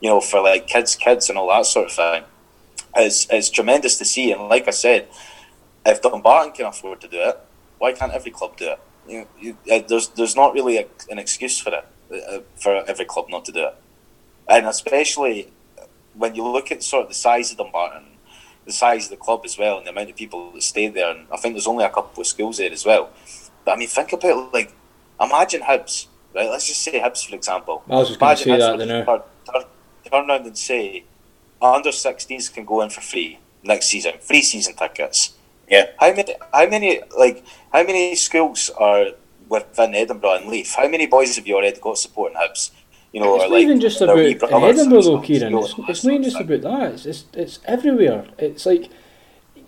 you know, for like kids, kids, and all that sort of thing. It's, it's tremendous to see. And like I said, if Dumbarton can afford to do it, why can't every club do it? You, you, uh, there's there's not really a, an excuse for it uh, for every club not to do it, and especially when you look at sort of the size of Dumbarton, the size of the club as well, and the amount of people that stay there, and I think there's only a couple of schools there as well. But I mean, think about like imagine Hibs, right? Let's just say Hibs for example. I was just going to say Imagine that Hibs then. would turn, turn, turn around and say under 16s can go in for free next season, free season tickets. Yeah. How many? How many? Like how many schools are within Edinburgh and Leith? How many boys have you already got supporting Hibs? You know, It's or not like even just about wee in brothers Edinburgh though, Kieran. It's, it's not even just about that. It's, it's it's everywhere. It's like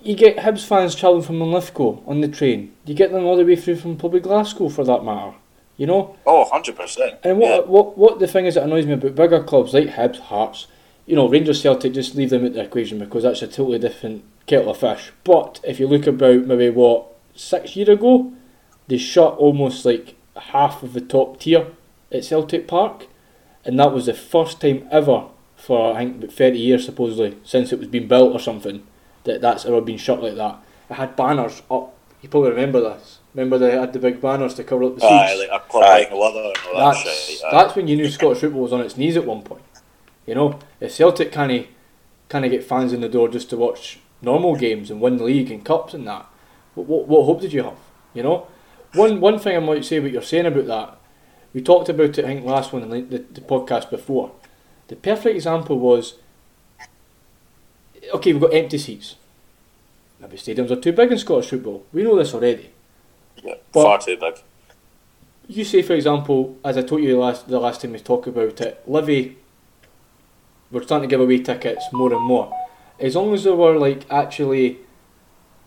you get Hibs fans travelling from Linlithgow on the train. You get them all the way through from probably Glasgow for that matter. You know. Oh, 100 percent. And what what what the thing is that annoys me about bigger clubs like Hibs, Hearts, you know, Rangers, Celtic, just leave them out the equation because that's a totally different kettle of fish. But if you look about maybe what six year ago, they shut almost like half of the top tier at Celtic Park, and that was the first time ever for I think about thirty years supposedly since it was being built or something that that's ever been shut like that. It had banners up. You probably remember this. Remember they had the big banners to cover up the seats. Aye, like a club Aye. like no other and all that That's shit. That's when you knew Scottish football was on its knees at one point. You know, if Celtic can't kind of get fans in the door just to watch normal games and win the league and cups and that, what, what, what hope did you have? You know, one one thing I might say what you're saying about that, we talked about it I think last one in the, the, the podcast before. The perfect example was, okay, we've got empty seats. Maybe stadiums are too big in Scottish football. We know this already. Yeah, But- far too big. You say, for example, as I told you last the last time we talked about it, Livy, we're starting to give away tickets more and more. as long as they were like actually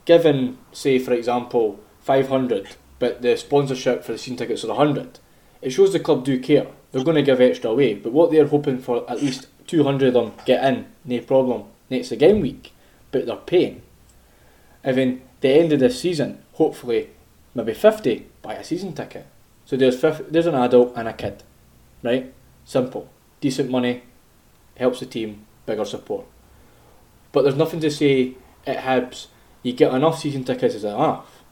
given, say for example, five hundred, but the sponsorship for the season tickets are hundred, it shows the club do care. They're going to give extra away, but what they're hoping for at least two hundred of them get in, no problem. Next game week, but they're paying. And then the end of this season, hopefully, maybe fifty buy a season ticket. So there's 50, there's an adult and a kid, right? Simple, decent money, helps the team, bigger support. But there's nothing to say at Hibs you get enough season tickets is enough.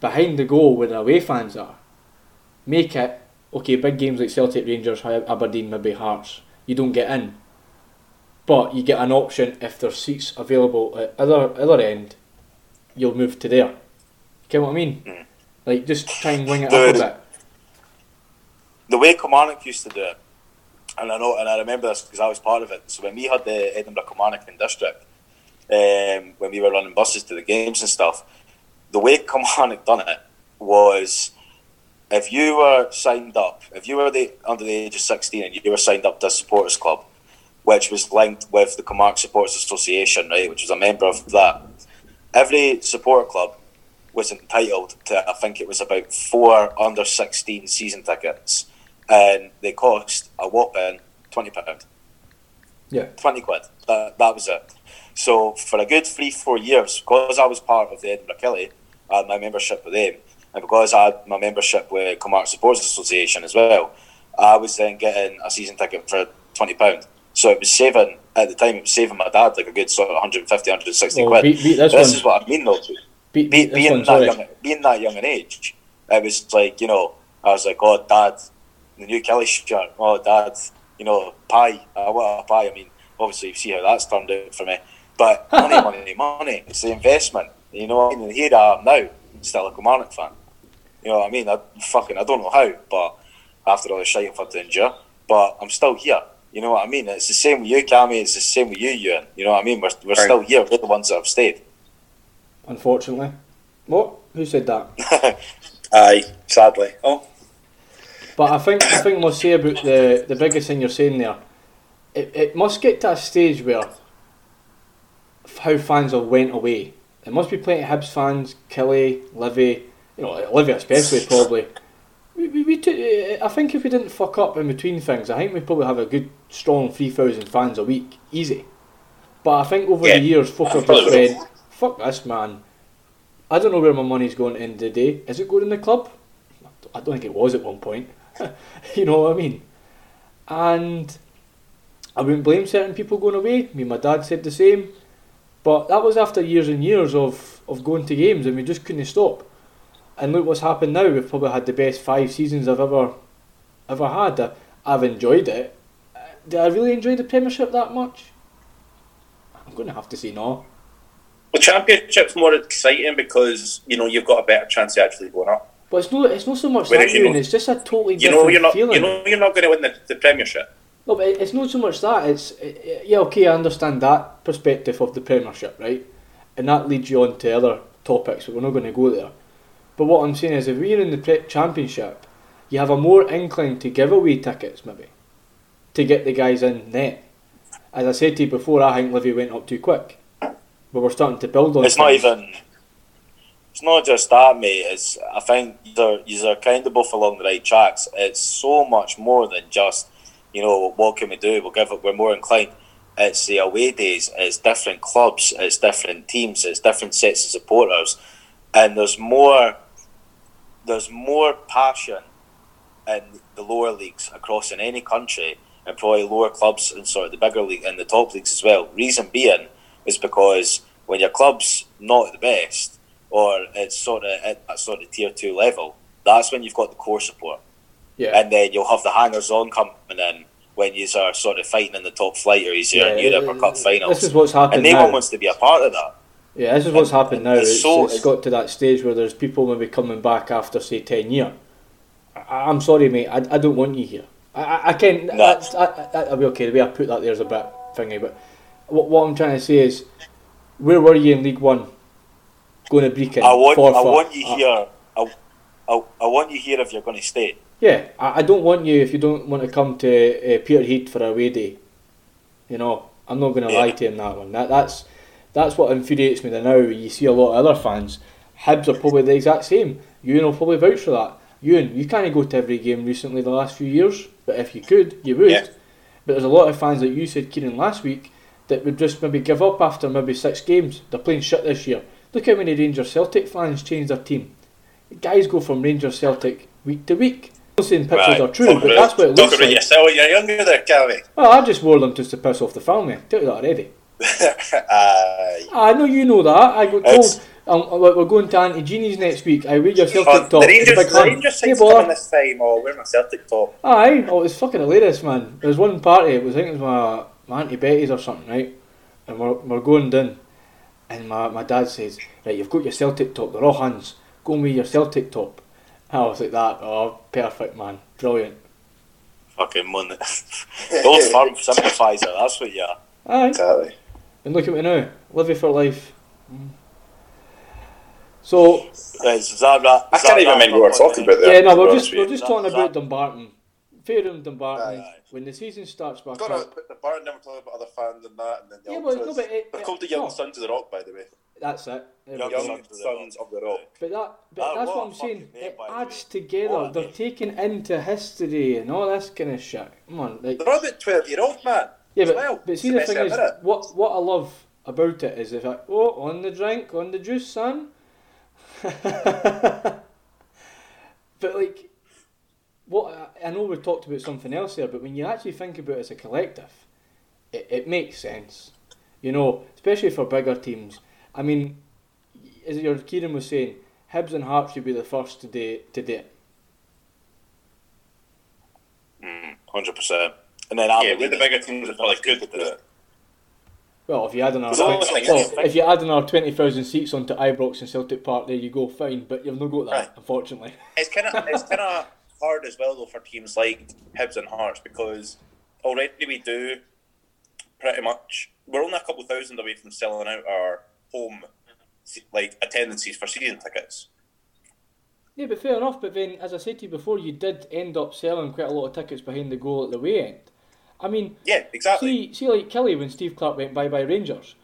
Behind the goal where the away fans are, make it okay. Big games like Celtic, Rangers, Aberdeen, maybe Hearts, you don't get in, but you get an option if there's seats available at other other end, you'll move to there. Get what I mean? Mm. Like just try and wing it up a bit. The way Kilmarnock used to do it, and I know, and I remember this because I was part of it. So when we had the Edinburgh Kilmarnock in district, um, when we were running buses to the games and stuff, the way Kilmarnock done it was if you were signed up, if you were the, under the age of 16 and you were signed up to a supporters club, which was linked with the Kilmarnock Supporters Association, right, which was a member of that, every supporter club was entitled to, I think it was about four under 16 season tickets, and they cost a whopping £20. Yeah. 20 quid. That, that was it. So for a good three, four years, because I was part of the Edinburgh Kelly, had my membership with them, and because I had my membership with Kilmarnock Supporters Association as well, I was then getting a season ticket for twenty pound. So it was saving at the time. It was saving my dad like a good sort of 150, 160 Well, quid. beat- beat this this is what I mean though. Beat, Be, being one, that sorry. young, being that young an age, it was like you know, I was like, oh, dad, the new Killie shirt. Oh, dad, you know, pie. I want a pie. I mean, obviously, you see how that's turned out for me. But money, money, money. It's the investment. You know, what I mean, and here I am now, still a Kilmarnock fan. You know what I mean? I fucking, I don't know how, but after all the shit I've had to endure, but I'm still here. You know what I mean? It's the same with you, Cammy. It's the same with you, Ewan. You know what I mean? We're, we're Right. still here. We're the ones that have stayed. Unfortunately. What? Who said that? Aye, sadly. Oh, But I think I think we'll say about the the biggest thing you're saying there. It, it must get to a stage where how fans have went away. It must be plenty of Hibs fans, Killie, Livy, you know, Livy especially probably. We, we, we t- uh, I think if we didn't fuck up in between things, I think we'd probably have a good strong three thousand fans a week, easy. But I think over Yeah. the years, folk have just "Fuck this, man." I don't know where my money's going at the end the day. Is it going in the club? I don't think it was at one point. you know what I mean? And I wouldn't blame certain people going away. Me and my dad said the same. But that was after years and years of, of going to games and we just couldn't stop. And look what's happened now. We've probably had the best five seasons I've ever ever had. I, I've enjoyed it. Uh, Did I really enjoy the Premiership that much? I'm going to have to say no. the championship's more exciting because you know you've got a better chance of actually going up. But it's not, it's not so much Whereas that, you know- it's just a totally you know you're not. feeling. You know you're not going to win the, the Premiership. No, but it's not so much that. It's yeah, okay. I understand that perspective of the Premiership, right? And that leads you on to other topics, but we're not going to go there. But what I'm saying is, if we're in the pre- Championship, you have a more inkling to give away tickets, maybe, to get the guys in net. As I said to you before, I think Livy went up too quick, but we're starting to build on. It's not even. It's not just that, mate. It's I think you're you're kind of both along the right tracks. It's so much more than just, you know, what can we do? We'll give it. We're more inclined. It's the away days. It's different clubs. It's different teams. It's different sets of supporters, and there's more. There's more passion in the lower leagues across in any country, and probably lower clubs and sort of the bigger league and the top leagues as well. Reason being is because when your club's not at the best, or it's sort of at that sort of tier two level, that's when you've got the core support, Yeah. and then you'll have the hangers on coming in when you are sort of fighting in the top flight or you're in Europe or Cup finals. This is what's happening. and no now. one wants to be a part of that. Yeah, this is what's And- happened now. It's, so it's got to that stage where there's people maybe coming back after say ten year. I, I'm sorry, mate. I, I don't want you here. I, I, can't. No. I, I, I'll be okay. The way I put that there is a bit thingy, but what, what I'm trying to say is, where were you in League One? Going to Brechin. I want, I want you I- here. I, I, I want you here if you're going to stay. yeah, I, I don't want you if you don't want to come to uh, Peterhead for a away day. You know, I'm not going to Yeah. lie to you on that one. That, that's that's what infuriates me. That now you see a lot of other fans. Hibs are probably the exact same. Ewan will probably vouch for that. Ewan, you can't go to every game recently the last few years, but if you could, you would. Yeah. But there's a lot of fans like you said, Kieran, last week, that would just maybe give up after maybe six games. They're playing shit this year. Look how many Rangers Celtic fans change their team. Guys go from Rangers Celtic week to week. I'm not saying pictures Right. are true, Talk but about- that's what it talk looks about like. yourself. You're younger there, Calvin. Well, I just wore them just to piss off the family. Tell you that already. Aye. Uh, ah, I know you know that. I got told um, uh, we're we're going to Auntie Jeannie's next week. I wear your Celtic Oh, top. the It's a Rangers, big the hand. Rangers Hey, side's bother. this time. Oh, we're my Celtic top. Aye, oh, it's was fucking hilarious, man. There was one party, it was, I think it was my, my Auntie Betty's or something, right? And we're, we're going down, and my, my dad says, Right, you've got your Celtic top, they're all hands, go and wear your Celtic top. And I was like that, oh, perfect, man, brilliant. Fucking money. Old Firm sympathiser, that's what you are. Aye, exactly. And look at me now, living for life. Mm. So, is that right? I can't that even right? remember what we're talking about there. yeah, no, we're just, we're you. just That- talking about that- Dumbarton. Fairham Dumbarton, Aye, aye. when the season starts back Got to up. put the Barton, then we're talking about other fans than that, and then the Yeah, well, no, but it- They're it- called the Young no. Sons of the Rock, by the way. That's it. There Young. Young Sons of the Sons of the Rock. But that, but That- that's what what a I'm saying. name, It adds way. together. What They're name. taking into history and all this kind of shit. Come on, like They're about 12 year old, man. Yeah, but, well. but see It's the the thing is, what what I love about it is if I oh on the drink, on the juice, son. but like, what I- I know we talked about something else there, but when you actually think about it as a collective, it, it makes sense. You know, especially for bigger teams. I mean, as your Kieran was saying, Hibs and Hearts should be the first to do, to do it. Mm, 100%. And then Yeah, Aberdeen. we're the bigger teams that probably could do it. Well, if you add another There's always 20, like- well, if you add another twenty thousand seats onto Ibrox and Celtic Park, there you go, fine. But you've not got that, Right. unfortunately. It's kind of it's kind of hard as well though for teams like Hibs and Hearts because already we do pretty much we're only a couple thousand away from selling out our home like attendances for season tickets. Yeah, but fair enough. But then, as I said to you before, you did end up selling quite a lot of tickets behind the goal at the way end. I mean, Yeah, exactly. see, see, like Killie when Steve Clarke went bye bye Rangers.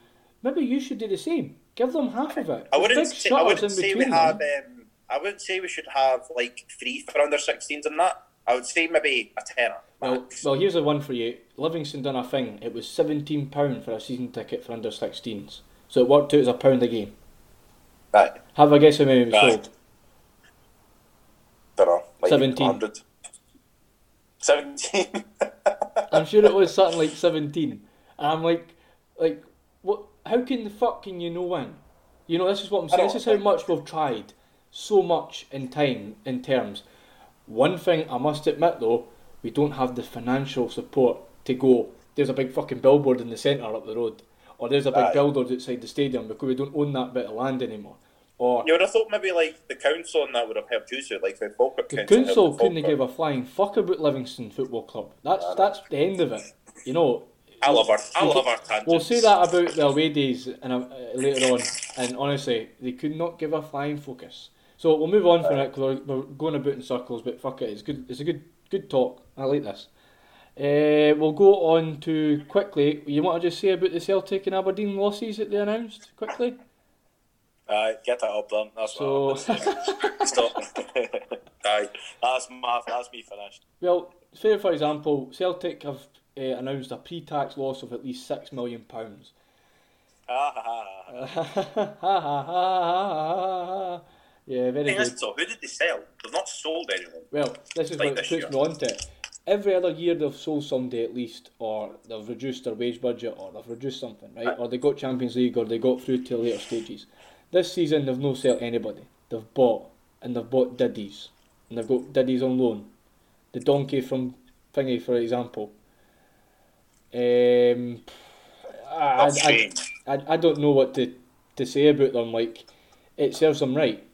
Maybe you should do the same. Give them half of it. I wouldn't say, I wouldn't say we between have um, I wouldn't say we should have like three for under 16s and that. I would say maybe a tenner. Well, well, here's a one for you. Livingston done a thing. It was seventeen pound for a season ticket for under 16s. So it worked out as a pound a game. right. Have a guess how many we Right. sold. Don't know. Like 17. 100. 17. I'm sure it was something like seventeen. And I'm like, like, what? How can the fuck can you know when? You know, this is what I'm saying. This is how much we've tried, so much in time, in terms. One thing I must admit though, we don't have the financial support to go. There's a big fucking billboard in the centre up the road, or there's a big Aye. billboard outside the stadium because we don't own that bit of land anymore. Or you would have thought maybe like the council and that would have helped you so like the Falkirk the Council. council couldn't give a flying fuck about Livingston Football Club. That's that's the end of it. You know, I love our I love our tangents. We'll say that about the away days and uh, later on. And honestly, they could not give a flying focus. So we'll move on from it because we're, we're going about in circles. But fuck it, it's good. It's a good good talk. I like this. Uh, we'll go on to quickly. You want to just say about the Celtic and Aberdeen losses that they announced quickly? Aye, get that up then. That's So- what Stop. Aye. That's my, that's me finished. Well, say for example, Celtic have uh, announced a pre-tax loss of at least six million pounds. Ah, ha, ha, ha. yeah, very Thing good. so who did they sell? They've not sold anyone. Well, this is Like what this puts year. me on to it. Every other year they've sold somebody at least, or they've reduced their wage budget, or they've reduced something, right? Right. Or they got Champions League, or they got through to later stages. This season they've no sell anybody. They've bought, and they've bought Diddy's, and they've got Diddy's on loan. The donkey from Thingy, for example. Um, I, I. I, I don't know what to, to say about them. Like, it serves them right.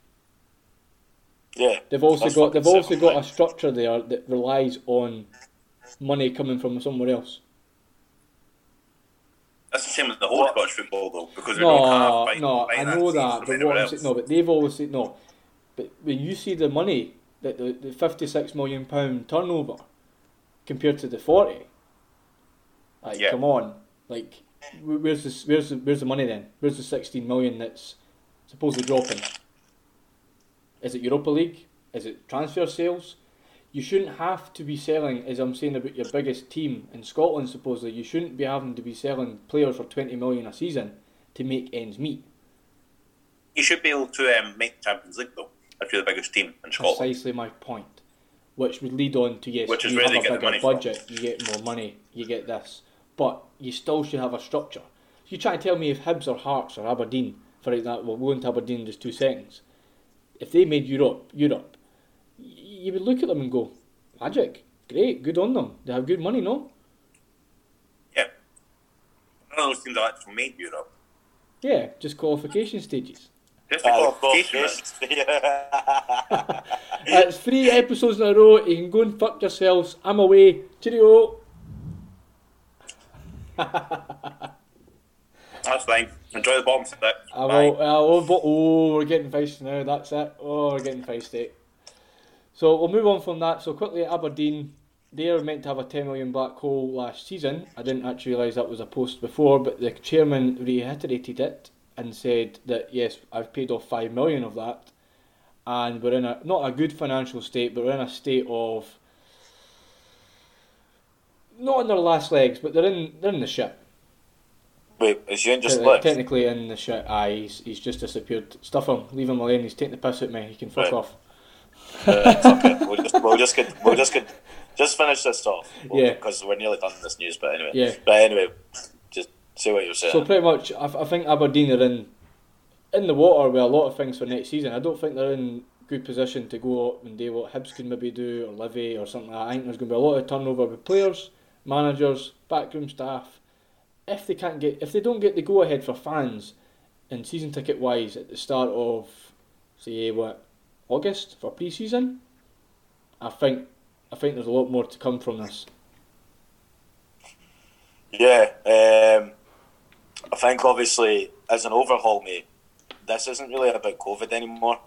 Yeah. They've also got they've also got a structure there that relies on money coming from somewhere else. That's the same with the whole Scottish football though, because we No, don't have no, I know that, but what I'm saying, no, but they've always said no. But when you see the money that the, the fifty six million pound turnover compared to the forty, like Yeah. come on, Like, where's the where's the, where's the money then? Where's the sixteen million that's supposedly dropping? Is it Europa League? Is it transfer sales? You shouldn't have to be selling, as I'm saying about your biggest team in Scotland. Supposedly, you shouldn't be having to be selling players for twenty million a season to make ends meet. You should be able to um, make the Champions League though, if you're the biggest team in Scotland. Precisely my point. Which would lead on to yes, Which is you where have a bigger money from. budget, you get more money, you get this, but you still should have a structure. You try to tell me if Hibs or Hearts or Aberdeen, for example, we'll go into Aberdeen in just two seconds. If they made Europe, Europe, you would look at them and go, magic, great, good on them. They have good money, no? Yeah. None of those teams have actually made Europe. Yeah, just qualification stages. Just the qualification. qualifications. It's three episodes in a row. You can go and fuck yourselves. I'm away. Cheerio. That's fine. Enjoy the bottom six. I will, I will, oh, we're getting feisty now. That's it. Oh, we're getting feisty. So we'll move on from that. So quickly, Aberdeen, they are meant to have a 10 million black hole last season. I didn't actually realise that was a post before, but the chairman reiterated it and said that yes, I've paid off 5 million of that, and we're in a not a good financial state, but we're in a state of not in their last legs, but they're in they're in the shit. Wait, is Ewan just Te- left? Technically in the shit. Aye, he's, he's just disappeared. Stuff him. Leave him alone. He's taking the piss at me. He can fuck Right. off. Uh, okay. We'll just we'll just get we'll just get just finish this off. We'll- Yeah. Because we're nearly done with this news, but anyway. Yeah. But anyway, just say what you're saying. So pretty much, I, I think Aberdeen are in in the water with a lot of things for next season. I don't think they're in good position to go up and do what Hibs can maybe do or Livy or something like that. I think there's going to be a lot of turnover with players, managers, backroom staff. If they can't get, if they don't get the go ahead for fans, and season ticket wise at the start of, say what, August for pre-season, I think, I think there's a lot more to come from this. Yeah, um, I think obviously as an overhaul, mate, this isn't really about COVID anymore.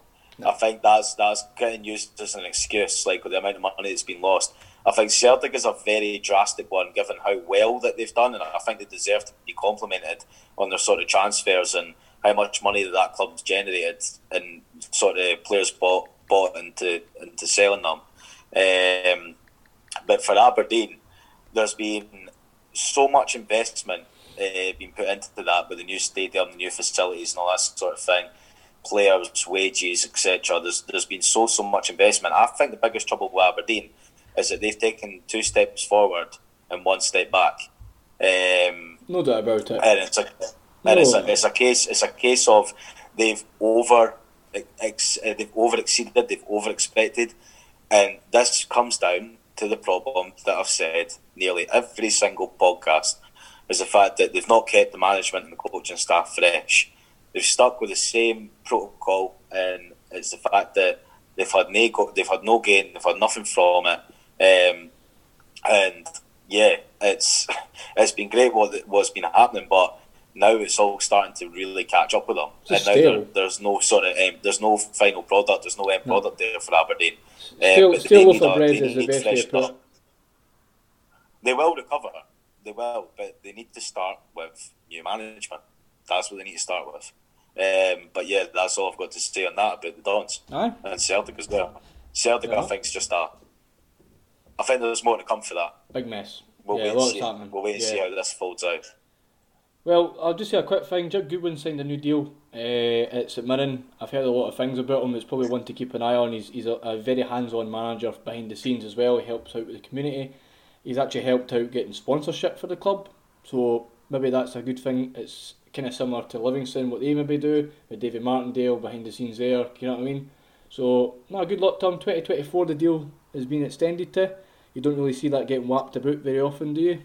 I think that's that's getting used as an excuse, like with the amount of money that's been lost. I think Celtic is a very drastic one, given how well that they've done, and I think they deserve to be complimented on their sort of transfers and how much money that that club's generated and sort of players bought bought into into selling them. Um, but for Aberdeen, there's been so much investment uh, being put into that with the new stadium, the new facilities, and all that sort of thing. Players, wages, etc. There's there's been so so much investment. I think the biggest trouble with Aberdeen is that they've taken two steps forward and one step back. Um, No doubt about it. and it's a and it's a, it's a case it's a case of they've over ex, uh, they've over exceeded they've over expected and this comes down to the problem that I've said nearly every single podcast is the fact that they've not kept the management and the coaching staff fresh. They've stuck with the same protocol and it's the fact that they've had no go- they've had no gain they've had nothing from it. Um, and yeah, it's it's been great what what's been happening, but now it's all starting to really catch up with them. It's and now there, there's no sort of um, there's no final product, there's no end product there for Aberdeen. Still, still they loaf need of bread is the best way to put it. They will recover. They will, but they need to start with new management. That's what they need to start with. Um, but yeah, that's all I've got to say on that about the Dons Aye. and Celtic as well. Celtic, Yeah. I think, is just a. I think there's more to come for that. Big mess. We'll yeah, wait and see. happening. We'll wait and yeah. see how this folds out. Well, I'll just say a quick thing. Jim Goodwin signed a new deal. Uh, it's at Mirren. I've heard a lot of things about him. It's probably one to keep an eye on. He's, he's a, a very hands-on manager behind the scenes as well. He helps out with the community. He's actually helped out getting sponsorship for the club. So maybe that's a good thing. It's kind of similar to Livingston, what they maybe do with David Martindale behind the scenes there. You know what I mean? So, no, good luck to him. 2024, the deal has been extended to. You don't really see that getting whapped about very often, do you?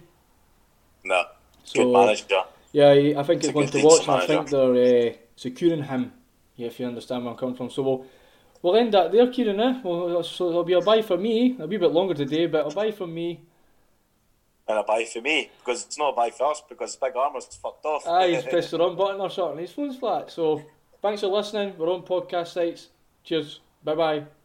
No, So, good manager. Yeah, I think it's a one to watch, I think they're uh, securing him. Yeah, if you understand where I'm coming from. So we'll, we'll end that there, Kieran. Eh? Well, so it'll be a bye for me. It'll be a bit longer today, but a bye for me. And a buy for me because it's not a buy for us because Big Armour's fucked off. Ah, he's pressed the wrong button or something. His phone's flat. So thanks for listening. We're on podcast sites. Cheers. Bye bye.